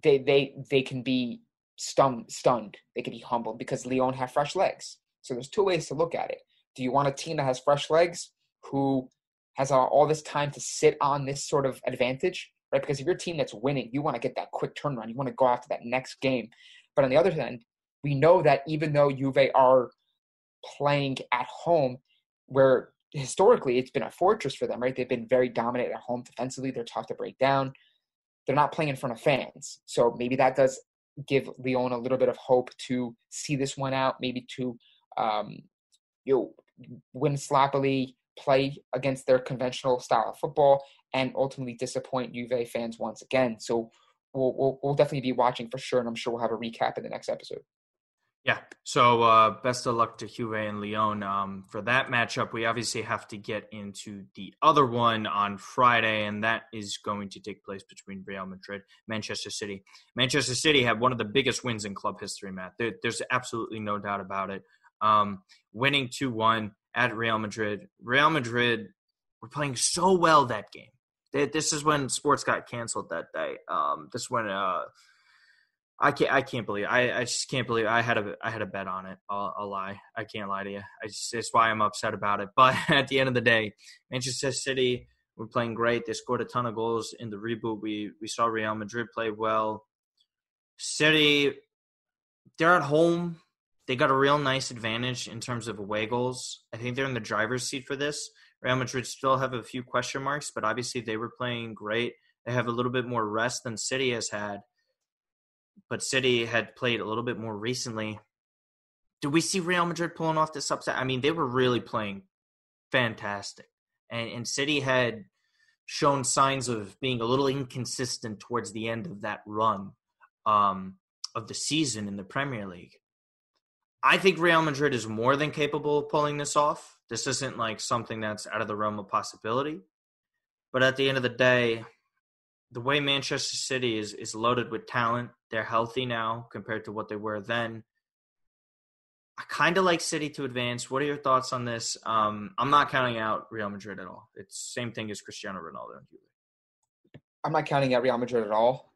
they they they can be stunned stunned they can be humbled because Lyon have fresh legs so there's two ways to look at it do you want a team that has fresh legs who has all this time to sit on this sort of advantage right because if you're a team that's winning you want to get that quick turnaround you want to go after that next game but on the other hand we know that even though Juve are playing at home where historically it's been a fortress for them, right? They've been very dominant at home defensively. They're tough to break down. They're not playing in front of fans. So maybe that does give Lyon a little bit of hope to see this one out, maybe to um, you know, win sloppily, play against their conventional style of football, and ultimately disappoint Juve fans once again. So we'll, we'll, we'll definitely be watching for sure, and I'm sure we'll have a recap in the next episode. Yeah. So uh, best of luck to Juve and Lyon. Um, for that matchup, we obviously have to get into the other one on Friday, and that is going to take place between Real Madrid, Manchester City. Manchester City had one of the biggest wins in club history, Matt. There, there's absolutely no doubt about it. Um, winning 2 1 at Real Madrid. Real Madrid were playing so well that game. This is when sports got canceled that day. Um, this when uh, I can't. I can't believe. I, I just can't believe. I had a. I had a bet on it. I'll, I'll lie. I can't lie to you. I just, it's why I'm upset about it. But at the end of the day, Manchester City were playing great. They scored a ton of goals in the reboot. We we saw Real Madrid play well. City, they're at home. They got a real nice advantage in terms of away goals. I think they're in the driver's seat for this. Real Madrid still have a few question marks, but obviously they were playing great. They have a little bit more rest than City has had but City had played a little bit more recently. Do we see Real Madrid pulling off this upset? I mean, they were really playing fantastic, and and City had shown signs of being a little inconsistent towards the end of that run um, of the season in the Premier League. I think Real Madrid is more than capable of pulling this off. This isn't like something that's out of the realm of possibility. But at the end of the day, the way Manchester City is is loaded with talent, they're healthy now compared to what they were then. I kind of like City to advance. What are your thoughts on this? Um, I'm not counting out Real Madrid at all. It's same thing as Cristiano Ronaldo I'm not counting out Real Madrid at all,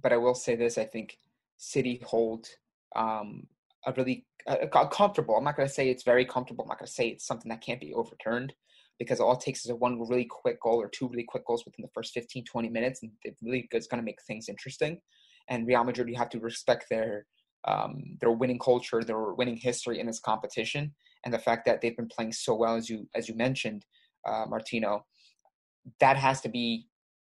but I will say this: I think City hold um, a really a, a comfortable. I'm not going to say it's very comfortable. I'm not going to say it's something that can't be overturned because all it takes is a one really quick goal or two really quick goals within the first 15, 20 minutes, and it really is going to make things interesting. And Real Madrid, you have to respect their um, their winning culture, their winning history in this competition, and the fact that they've been playing so well, as you as you mentioned, uh, Martino. That has to be,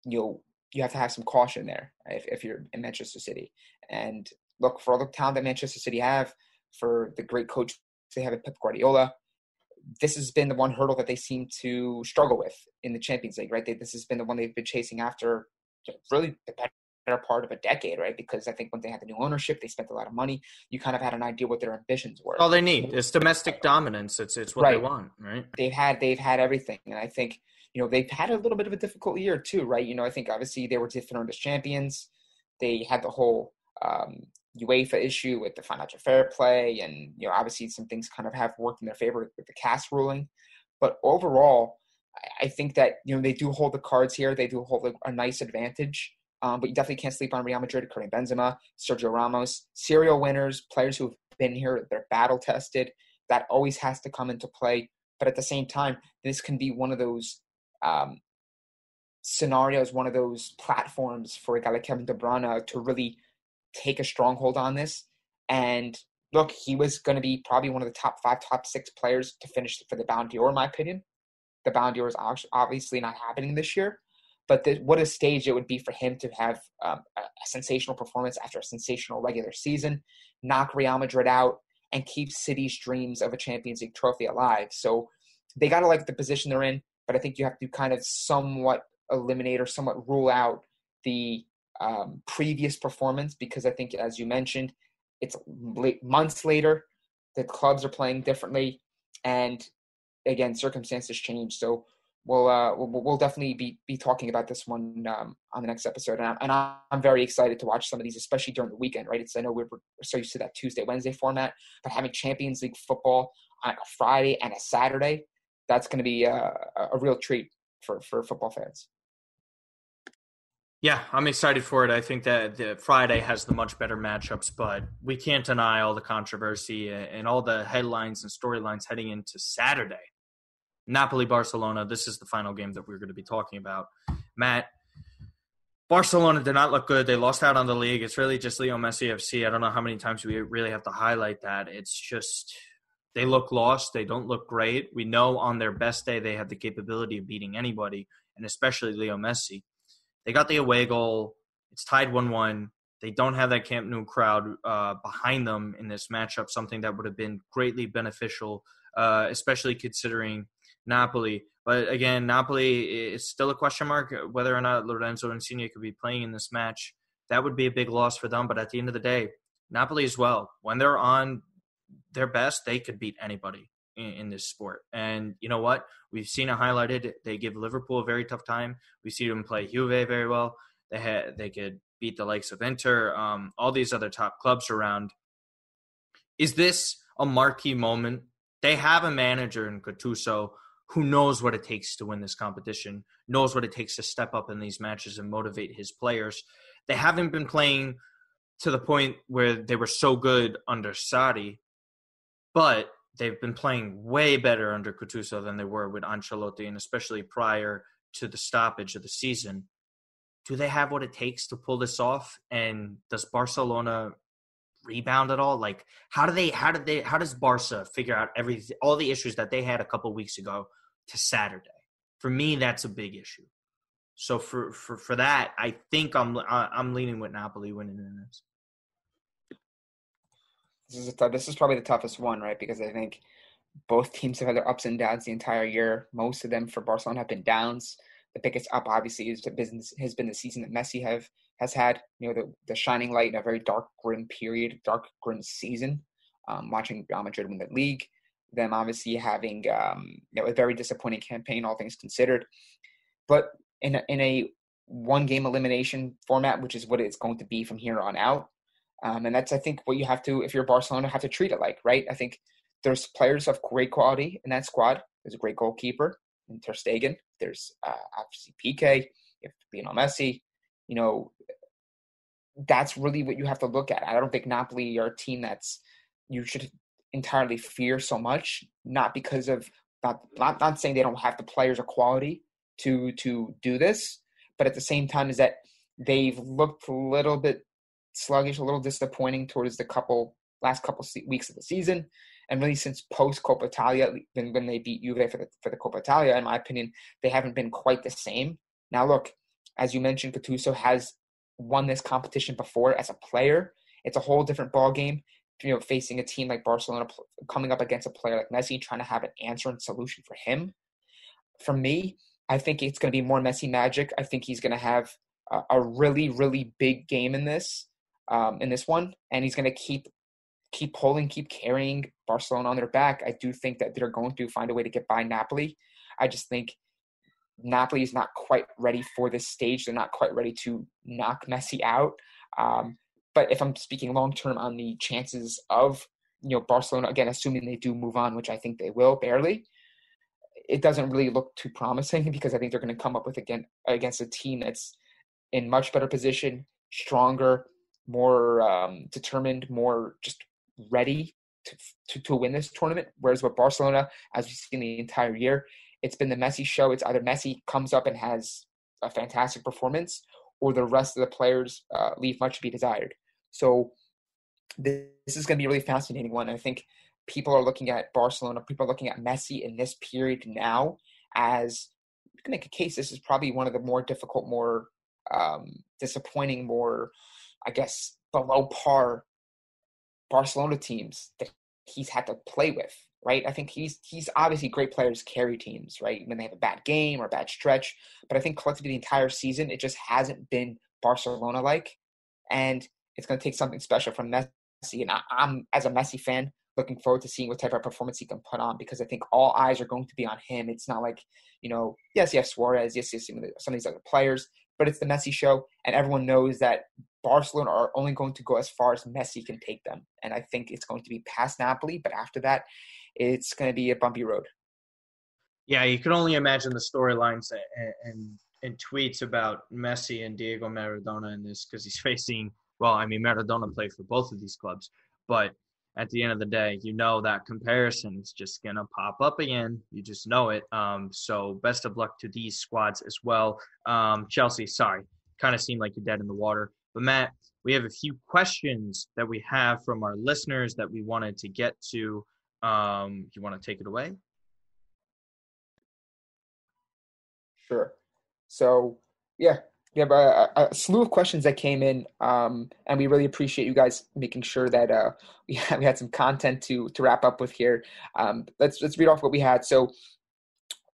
you know, you have to have some caution there if, if you're in Manchester City. And look for all the talent that Manchester City have, for the great coach they have at Pep Guardiola, this has been the one hurdle that they seem to struggle with in the Champions League, right? They, this has been the one they've been chasing after really the better part of a decade, right? Because I think when they had the new ownership, they spent a lot of money. You kind of had an idea what their ambitions were. All they need is domestic dominance. It's it's what right. they want, right? They've had they've had everything, and I think you know they've had a little bit of a difficult year too, right? You know, I think obviously they were different as champions. They had the whole um, UEFA issue with the financial fair play, and you know obviously some things kind of have worked in their favor with the CAS ruling. But overall, I think that you know they do hold the cards here. They do hold a, a nice advantage. Um, but you definitely can't sleep on Real Madrid, Karim Benzema, Sergio Ramos, serial winners, players who've been here, they're battle tested. That always has to come into play. But at the same time, this can be one of those um, scenarios, one of those platforms for a guy like Kevin De Bruyne to really take a stronghold on this. And look, he was going to be probably one of the top five, top six players to finish for the Ballon d'Or, in my opinion. The Ballon d'Or is obviously not happening this year, but the, what a stage it would be for him to have um, a, sensational performance after a sensational regular season, knock Real Madrid out, and keep City's dreams of a Champions League trophy alive. So they got to like the position they're in, but I think you have to kind of somewhat eliminate or somewhat rule out the um, previous performance because I think, as you mentioned, it's late, months later. The clubs are playing differently, and again, circumstances change. So we'll uh, we'll, we'll definitely be be talking about this one um, on the next episode, and, I'm, and I'm very excited to watch some of these, especially during the weekend. Right? It's I know we're, we're so used to that Tuesday Wednesday format, but having Champions League football on a Friday and a Saturday, that's going to be uh, a, a real treat for for football fans. Yeah, I'm excited for it. I think that the Friday has the much better matchups, but we can't deny all the controversy and all the headlines and storylines heading into Saturday. Napoli Barcelona. This is the final game that we're going to be talking about. Matt, Barcelona did not look good. They lost out on the league. It's really just Leo Messi FC. I don't know how many times we really have to highlight that. It's just they look lost. They don't look great. We know on their best day they have the capability of beating anybody, and especially Leo Messi. They got the away goal. It's tied 1 1. They don't have that Camp Nou crowd uh, behind them in this matchup, something that would have been greatly beneficial, uh, especially considering Napoli. But again, Napoli is still a question mark whether or not Lorenzo Insigne could be playing in this match. That would be a big loss for them. But at the end of the day, Napoli as well, when they're on their best, they could beat anybody in, in, this sport. And you know what? We've seen it highlighted. They give Liverpool a very tough time. We see them play Juve very well. They had they could beat the likes of Inter, um, all these other top clubs around. Is this a marquee moment? They have a manager in Gattuso who knows what it takes to win this competition, knows what it takes to step up in these matches and motivate his players. They haven't been playing to the point where they were so good under Sarri, but they've been playing way better under Gattuso than they were with Ancelotti, and especially prior to the stoppage of the season. Do they have what it takes to pull this off? And does Barcelona rebound at all? Like, how do they? How did they? How does Barca figure out every all the issues that they had a couple weeks ago to Saturday? For me, that's a big issue. So for for for that, I think I'm I'm leaning with Napoli winning in this. This is this is probably the toughest one, right? Because I think both teams have had their ups and downs the entire year. Most of them for Barcelona have been downs. The biggest up, obviously, is the business has been the season that Messi have has had. You know, the the shining light in a very dark, grim period, dark, grim season. Um, watching Real Madrid win the league, them obviously having um, you know a very disappointing campaign, all things considered. But in a, in a one game elimination format, which is what it's going to be from here on out, um, and that's, I think, what you have to, if you're Barcelona, have to treat it like, right? I think there's players of great quality in that squad. There's a great goalkeeper in Ter Stegen. There's uh, obviously Piqué, if Lionel Messi. You know, that's really what you have to look at. I don't think Napoli are a team that's you should entirely fear so much. Not because of not not, not saying they don't have the players or quality to to do this, but at the same time is that they've looked a little bit sluggish, a little disappointing towards the couple last couple weeks of the season, and really since post Coppa Italia, when, when they beat Juve for the for the Coppa Italia, in my opinion, they haven't been quite the same. Now, look, as you mentioned, Gattuso has won this competition before as a player. It's a whole different ball game. You know, facing a team like Barcelona, coming up against a player like Messi, trying to have an answer and solution for him. For me, I think it's going to be more Messi magic. I think he's going to have a, a really, really big game in this um, in this one, and he's going to keep keep pulling, keep carrying Barcelona on their back. I do think that they're going to find a way to get by Napoli. I just think Napoli is not quite ready for this stage. They're not quite ready to knock Messi out. Um, but if I'm speaking long term on the chances of you know Barcelona again, assuming they do move on, which I think they will barely, it doesn't really look too promising because I think they're going to come up with again against a team that's in much better position, stronger, more um, determined, more just ready to, to, to win this tournament. Whereas with Barcelona, as we've seen the entire year, it's been the Messi show. It's either Messi comes up and has a fantastic performance, or the rest of the players uh, leave much to be desired. So this, this is going to be a really fascinating one. I think people are looking at Barcelona, people are looking at Messi in this period now as you can make a case. This is probably one of the more difficult, more um, disappointing, more I guess, below par Barcelona teams that he's had to play with, right? I think he's he's obviously great players carry teams, right? When they have a bad game or a bad stretch, but I think collectively the entire season it just hasn't been Barcelona like, and it's going to take something special from Messi. And I, I'm as a Messi fan looking forward to seeing what type of performance he can put on because I think all eyes are going to be on him. It's not like you know, yes, have Suarez, yes, yes, some of these other players, but it's the Messi show, and everyone knows that Barcelona are only going to go as far as Messi can take them. And I think it's going to be past Napoli, but after that, it's going to be a bumpy road. Yeah, you can only imagine the storylines and, and, and tweets about Messi and Diego Maradona in this because he's facing, well, I mean, Maradona played for both of these clubs, but at the end of the day, you know that comparison is just gonna pop up again. You just know it. Um, so best of luck to these squads as well. Um, Chelsea, sorry, kind of seemed like you're dead in the water. But Matt, we have a few questions that we have from our listeners that we wanted to get to. Um, you want to take it away? Sure. So, yeah, we have a, a, slew of questions that came in, um, and we really appreciate you guys making sure that uh, we, had, we had some content to to wrap up with here. Um, let's let's read off what we had. So,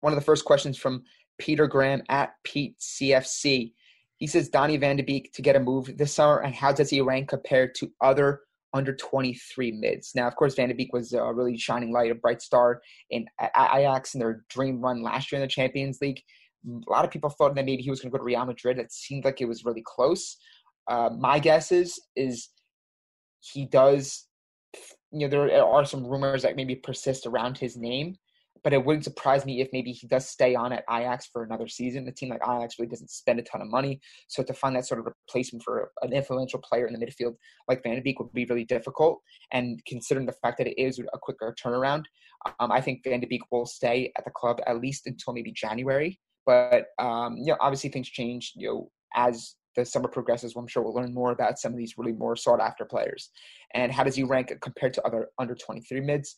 one of the first questions from Peter Graham at Pete CFC. He says Donny Van de Beek to get a move this summer, and how does he rank compared to other under 23 mids? Now, of course, Van de Beek was a really shining light, a bright star in Ajax in their dream run last year in the Champions League a lot of people thought that maybe he was going to go to Real Madrid. It seemed like it was really close. Uh, my guess is is he does. You know, there are some rumors that maybe persist around his name, but it wouldn't surprise me if maybe he does stay on at Ajax for another season. A team like Ajax really doesn't spend a ton of money, so to find that sort of replacement for an influential player in the midfield like Van de Beek would be really difficult. And considering the fact that it is a quicker turnaround, um, I think Van de Beek will stay at the club at least until maybe January. But um, you know, obviously things change. You know, as the summer progresses, I'm sure we'll learn more about some of these really more sought after players. And how does he rank compared to other under 23 mids?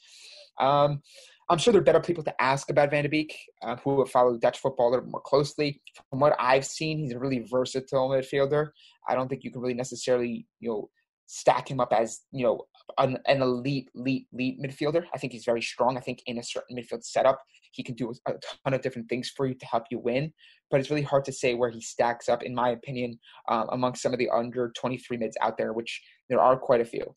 Um, I'm sure there are better people to ask about Van de Beek, uh, who have followed Dutch football a little more closely. From what I've seen, he's a really versatile midfielder. I don't think you can really necessarily, you know, stack him up as, you know, an, an elite, elite, elite midfielder. I think he's very strong. I think in a certain midfield setup, he can do a ton of different things for you to help you win. But it's really hard to say where he stacks up, in my opinion, um, among some of the under 23 mids out there, which there are quite a few.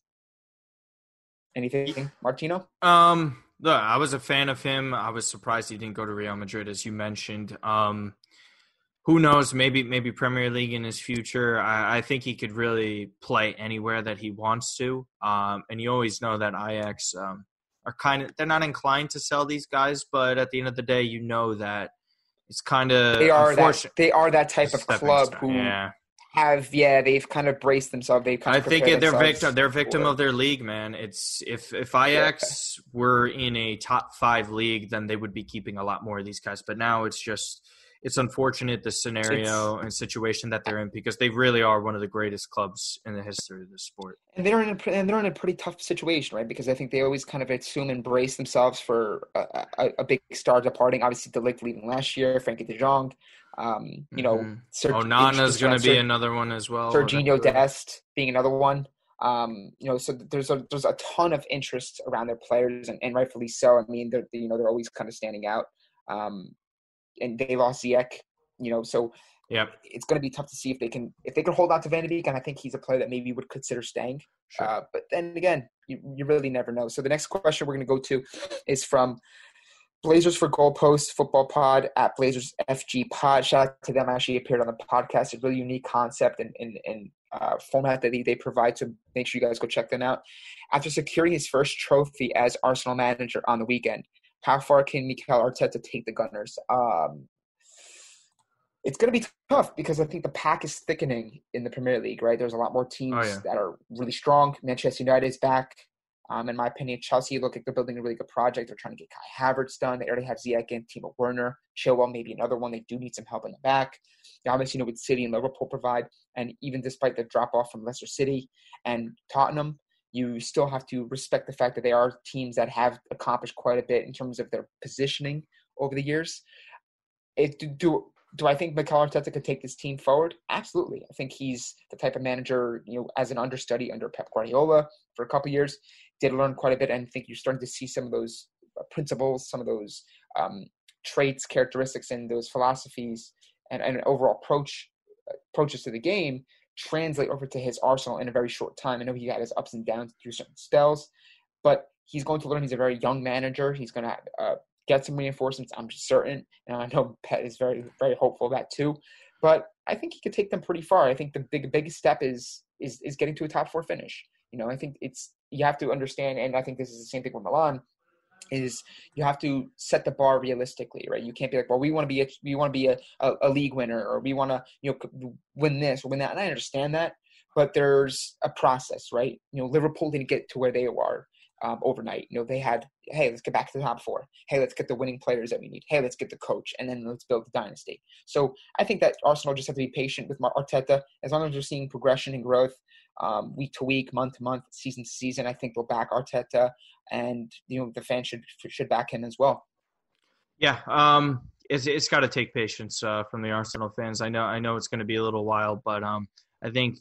Anything, Martino? Um, look, I was a fan of him. I was surprised he didn't go to Real Madrid, as you mentioned. Um, who knows? Maybe maybe Premier League in his future. I, I, think he could really play anywhere that he wants to. Um, and you always know that Ajax um, are kind of they're not inclined to sell these guys, but at the end of the day, you know that it's kind of they are that they are that type of club who yeah. Have yeah they've kind of braced themselves. They've kind I think they're victim they're victim of their league, man. It's if if Ajax yeah. were in a top five league, then they would be keeping a lot more of these guys. But now it's just it's unfortunate the scenario it's, and situation that they're in because they really are one of the greatest clubs in the history of the sport. And they're in a, and they're in a pretty tough situation, right? Because I think they always kind of assume and brace themselves for a, a, a big star departing. Obviously, De Ligt leaving last year, Frenkie De Jong. Um, you know, mm-hmm. Ser- Onana's going to be Ser- another one as well. Sergiño Dest being another one. Um, you know, so there's a there's a ton of interest around their players, and, and rightfully so. I mean, they're you know they're always kind of standing out. Um, and they lost Ziyech, you know, so yeah, it's going to be tough to see if they can if they can hold on to Van de Beek, and I think he's a player that maybe would consider staying. Sure. Uh, but then again, you, you really never know. So the next question we're going to go to is from Blazers for Goalpost Football Pod at Blazers FG Pod. Shout out to them. I Actually appeared on the podcast. A really unique concept and, and, and uh, format that they, they provide. So make sure you guys go check them out. After securing his first trophy as Arsenal manager on the weekend, how far can Mikel Arteta take the Gunners? Um, it's going to be tough because I think the pack is thickening in the Premier League, right? There's a lot more teams oh, yeah. that are really strong. Manchester United is back. Um, in my opinion, Chelsea look like they're building a really good project. They're trying to get Kai Havertz done. They already have Ziyech and Timo Werner. Chilwell, maybe another one. They do need some help in the back. They obviously know what City and Liverpool provide. And even despite the drop off from Leicester City and Tottenham, you still have to respect the fact that they are teams that have accomplished quite a bit in terms of their positioning over the years. It, do do I think Mikel Arteta could take this team forward? Absolutely. I think he's the type of manager, you know, as an understudy under Pep Guardiola for a couple years, did learn quite a bit, and think you're starting to see some of those uh, principles, some of those um, traits, characteristics, and those philosophies, and, and overall approach approaches to the game translate over to his arsenal in a very short time. I know he had his ups and downs through certain spells, but he's going to learn. He's a very young manager. He's going to uh, get some reinforcements. I'm certain, and I know Pet is very very hopeful of that too. But I think he could take them pretty far. I think the big biggest step is is is getting to a top four finish. You know, I think it's you have to understand, and I think this is the same thing with Milan is you have to set the bar realistically, right? You can't be like, well, we want to be a we want to be a, a, a, league winner or we want to you know win this or win that, and I understand that, but there's a process, right? You know, Liverpool didn't get to where they are um, overnight. You know, they had, hey, let's get back to the top four. Hey, let's get the winning players that we need. Hey, let's get the coach, and then let's build the dynasty. So I think that Arsenal just have to be patient with Arteta. As long as we're seeing progression and growth, um, week to week, month to month, season to season. I think they'll back Arteta, and you know the fans should should back him as well. Yeah, um, it's it's got to take patience uh, from the Arsenal fans. I know I know it's going to be a little while, but um, I think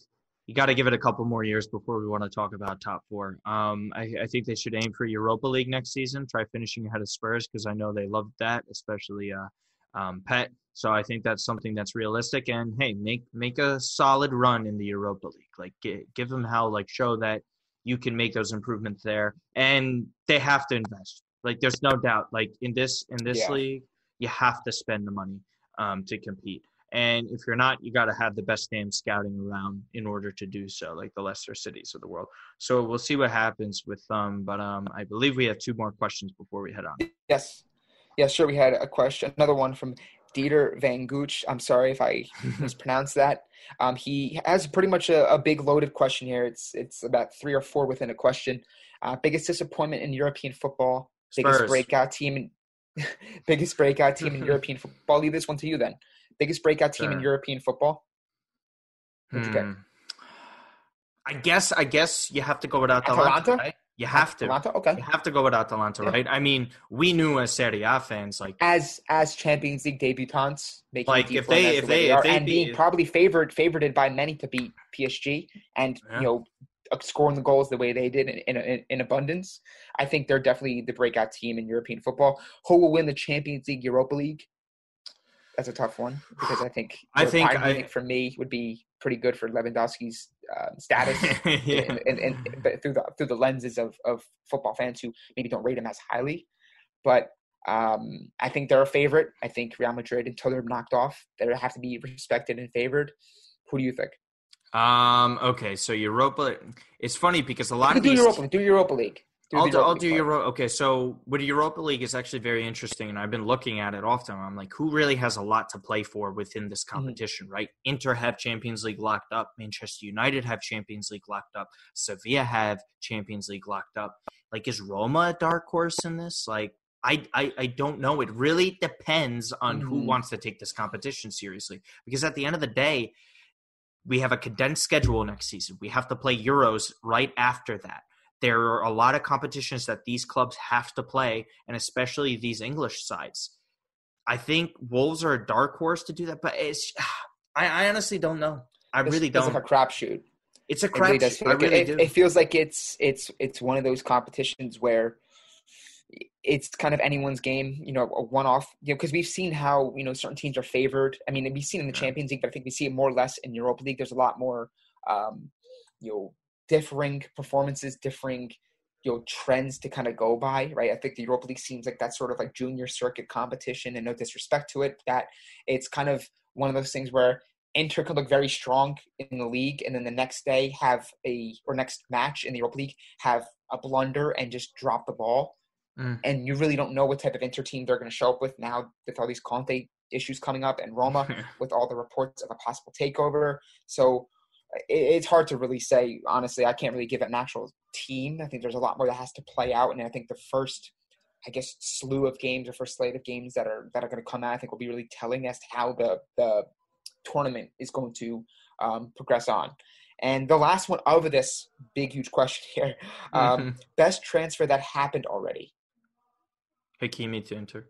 you got to give it a couple more years before we want to talk about top four. Um, I, I, think they should aim for Europa League next season. Try finishing ahead of Spurs because I know they loved that, especially uh, um, Pet. So I think that's something that's realistic. And hey, make make a solid run in the Europa League. Like give, give them how like show that you can make those improvements there. And they have to invest. Like there's no doubt. Like in this in this yeah. league, you have to spend the money um, to compete. And if you're not, you got to have the best name scouting around in order to do so, like the Leicester Cities of the world. So we'll see what happens with them. But um, I believe we have two more questions before we head on. Yes. Yeah, sure. We had a question, another one from Dieter Van Gooch. I'm sorry if I mispronounced that. Um, he has pretty much a, a, big loaded question here. It's it's about three or four within a question. Uh, biggest disappointment in European football. Biggest Spurs. breakout team in biggest breakout team in European football. I'll leave this one to you then. Biggest breakout team Sure. in European football. Who'd you pick? Hmm. I guess I guess you have to go without Atalanta. Atalanta? Right? You have to. Atalanta? Okay. You have to go with Atalanta, Yeah. right? I mean, we knew as Serie A fans, like As as Champions League debutants, making Like, if they- if the they- they if are, they and being probably favored favored by many to beat PSG, and Yeah. you know uh, scoring the goals the way they did in, in, in abundance, I think they're definitely the breakout team in European football. Who will win the Champions League, Europa League? That's a tough one because I think I think I- for me would be pretty good for Lewandowski's um, status. yeah. and, and, and but through the through the lenses of, of football fans who maybe don't rate him as highly. But um, I think they're a favorite. I think Real Madrid until they're knocked off, they have to be respected and favored. Who do you think? Um. Okay. So Europa. It's funny because a lot of do these. Europa. Do Europa League. Do I'll do, Europa I'll do part. Euro. Okay, so with Europa League is actually very interesting, and I've been looking at it often. I'm like, who really has a lot to play for within this Mm-hmm. competition, right? Inter have Champions League locked up. Manchester United have Champions League locked up. Sevilla have Champions League locked up. Like, is Roma a dark horse in this? Like, I, I, I don't know. It really depends on who Mhm. wants to take this competition seriously. Because at the end of the day, we have a condensed schedule next season. We have to play Euros right after that. There are a lot of competitions that these clubs have to play, and especially these English sides. I think Wolves are a dark horse to do that, but it's I, I honestly don't know. I This really don't. like a crapshoot. it's a It really crap. does feel I like really it, it feels like it's it's it's one of those competitions where it's kind of anyone's game, you know, a one-off. You know, because we've seen how you know certain teams are favored. I mean, we've seen in the. Champions League, but I think we see it more or less in Europa League. There's a lot more, um, you know, differing performances, differing you know trends to kind of go by, right? I think the Europa League seems like that sort of like junior circuit competition, and no disrespect to it, that it's kind of one of those things where Inter could look very strong in the league, and then the next day have a or next match in the Europa League have a blunder and just drop the ball, Mm. and you really don't know what type of Inter team they're going to show up with now with all these Conte issues coming up and Roma with all the reports of a possible takeover. So it's hard to really say. Honestly, I can't really give it an actual team. I think there's a lot more that has to play out, and I think the first, I guess, slew of games or first slate of games that are that are going to come out, I think will be really telling as to how the the tournament is going to um, progress on. And the last one of this big, huge question here: um, best transfer that happened already. Hakimi to Inter.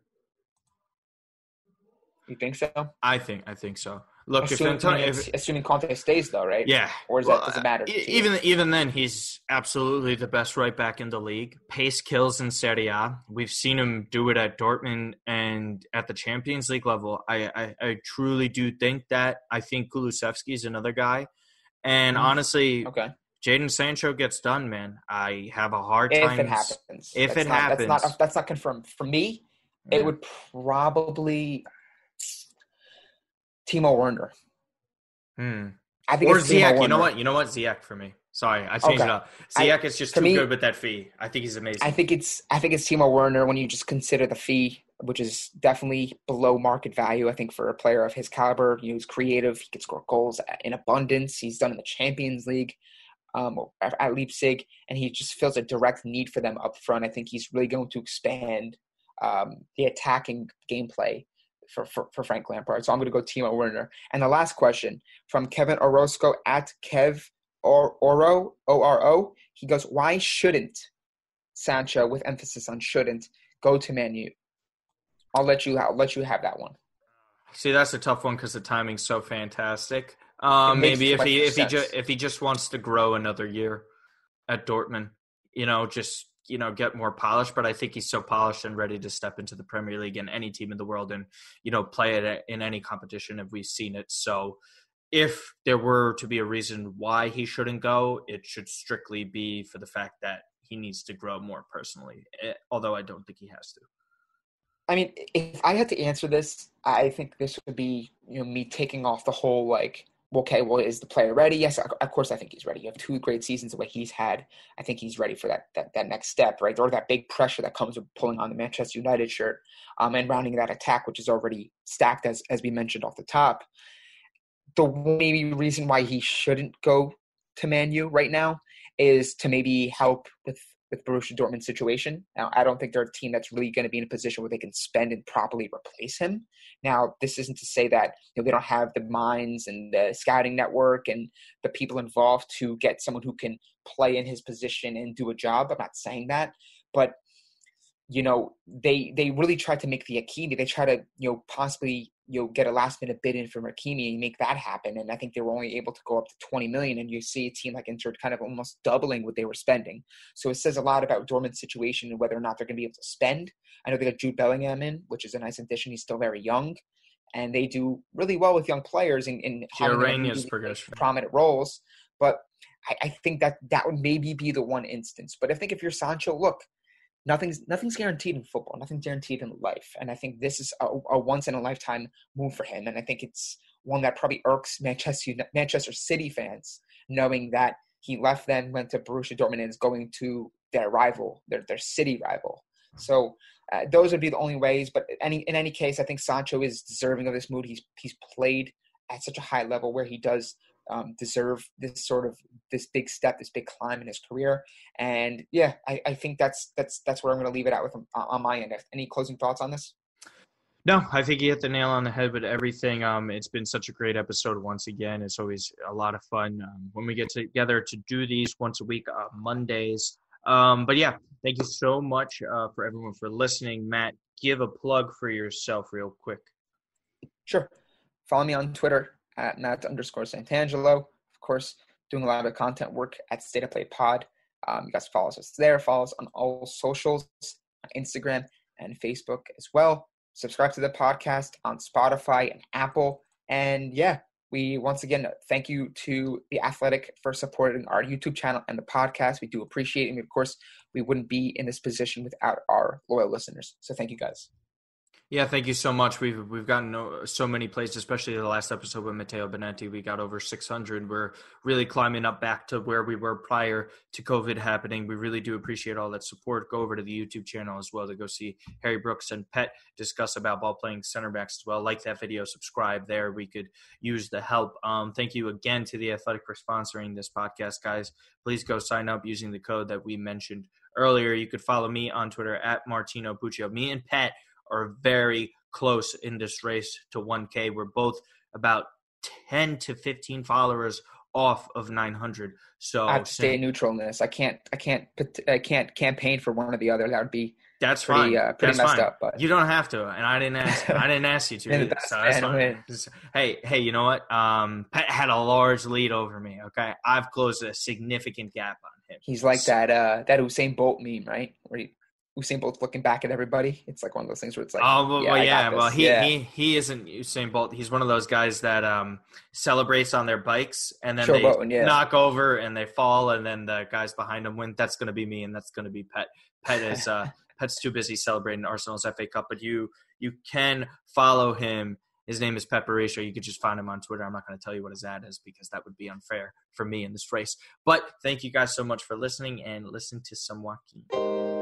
You think so? I think I think so. Look, assuming, if Antonio, if, assuming Conte stays, though, right? yeah, Or is well, that does it matter? even even then, he's absolutely the best right back in the league. Pace kills in Serie A. We've seen him do it at Dortmund and at the Champions League level. I I, I truly do think that. I think Kulusevski is another guy, and Mhm. honestly, okay. Jadon Sancho gets done, man. I have a hard If time. If it happens, If That's it not, that's happens. not that's not confirmed. For me, it would probably Timo Werner. Hmm. I think Or it's Ziyech. You know what? You know what? Ziyech for me. Sorry, I changed Okay. it up. I- is just too me- good with that fee. I think he's amazing. I think it's I think it's Timo Werner when you just consider the fee, which is definitely below market value. I think for a player of his caliber, you know, he's creative. He can score goals in abundance. He's done in the Champions League, um, at, at Leipzig, and he just feels a direct need for them up front. I think he's really going to expand um, the attacking gameplay for, for, for Frank Lampard. So I'm going to go Timo Werner. And the last question from Kevin Orozco at Kev or Oro O R O. He goes, "Why shouldn't Sancho, with emphasis on shouldn't, go to Man U?" I'll let you. I'll let you have that one. See, that's a tough one because the timing's so fantastic. Um, maybe if he if he sense. just if he just wants to grow another year at Dortmund, you know, just you know get more polished. But I think he's so polished and ready to step into the Premier League and any team in the world and you know play it in any competition if we've seen it. So if there were to be a reason why he shouldn't go, it should strictly be for the fact that he needs to grow more personally. eh, Although I don't think he has to. I mean, if I had to answer this, I think this would be you know me taking off the whole like okay, well, is the player ready? Yes, of course, I think he's ready. You have two great seasons the way he's had. I think he's ready for that that, that next step, right? Or that big pressure that comes with pulling on the Manchester United shirt um, and rounding that attack, which is already stacked, as as we mentioned off the top. The maybe reason why he shouldn't go to Man U right now is to maybe help with with Borussia Dortmund's situation. Now, I don't think they're a team that's really going to be in a position where they can spend and properly replace him. Now, this isn't to say that you know, they don't have the minds and the scouting network and the people involved to get someone who can play in his position and do a job. I'm not saying that, but you know they they really tried to make the Hakimi. They try to you know possibly you know get a last minute bid in from Hakimi and make that happen. And I think they were only able to go up to 20 million. And you see a team like Inter kind of almost doubling what they were spending. So it says a lot about Dortmund's situation and whether or not they're going to be able to spend. I know they got Jude Bellingham in, which is a nice addition. He's still very young, and they do really well with young players in, in prominent roles. But I, I think that that would maybe be the one instance. But I think if you're Sancho, look, nothing's nothing's guaranteed in football. Nothing's guaranteed in life, and I think this is a, a once in a lifetime move for him. And I think it's one that probably irks Manchester Manchester City fans, knowing that he left then went to Borussia Dortmund and is going to their rival, their their city rival. So uh, those would be the only ways. But any in any case, I think Sancho is deserving of this mood. He's he's played at such a high level where he does um, deserve this sort of this big step, this big climb in his career. And yeah, I, I think that's that's that's where I'm going to leave it at with him on my end. Any closing thoughts on this? No, I think you hit the nail on the head with everything. Um, it's been such a great episode once again. It's always a lot of fun um, when we get together to do these once a week, uh, Mondays. Um, but yeah, thank you so much uh, for everyone for listening. Matt, give a plug for yourself real quick. Sure. Follow me on Twitter at Matt underscore Santangelo. Of course, doing a lot of content work at State of Play Pod. Um, you guys follow us there. Follow us on all socials, on Instagram and Facebook as well. Subscribe to the podcast on Spotify and Apple. And yeah, we once again thank you to the Athletic for supporting our YouTube channel and the podcast. We do appreciate it. And of course, we wouldn't be in this position without our loyal listeners. So thank you guys. Yeah, thank you so much. We've we've gotten so many plays, especially the last episode with Matteo Benetti. We got over 600. We're really climbing up back to where we were prior to COVID happening. We really do appreciate all that support. Go over to the YouTube channel as well to go see Harry Brooks and Pet discuss about ball playing center backs as well. Like that video, subscribe there. We could use the help. Um, thank you again to the Athletic for sponsoring this podcast, guys. Please go sign up using the code that we mentioned earlier. You could follow me on Twitter at Martino Puccio. Me and Pet are very close in this race to 1K. We're both about 10 to 15 followers off of 900. So I have to stay neutral in this. I can't, I can't, I can't campaign for one or the other. That would be that's pretty, fine. Uh, pretty that's messed fine. up. But you don't have to, and I didn't ask. I didn't ask you to. so that's fine. Hey, hey, you know what? Um, Pet had a large lead over me. Okay, I've closed a significant gap on him. He's like so, that uh that Usain Bolt meme, right? Where he Usain Bolt looking back at everybody. It's like one of those things where it's like, oh, well, yeah, well, yeah. well he, yeah. he he isn't Usain Bolt. He's one of those guys that um celebrates on their bikes and then Show they yeah. knock over and they fall and then the guys behind them win. That's going to be me and that's going to be Pet. Pet is uh Pet's too busy celebrating Arsenal's FA Cup, but you you can follow him. His name is Barisha. You could just find him on Twitter. I'm not going to tell you what his ad is because that would be unfair for me in this race. But thank you guys so much for listening and listen to some Joaquin.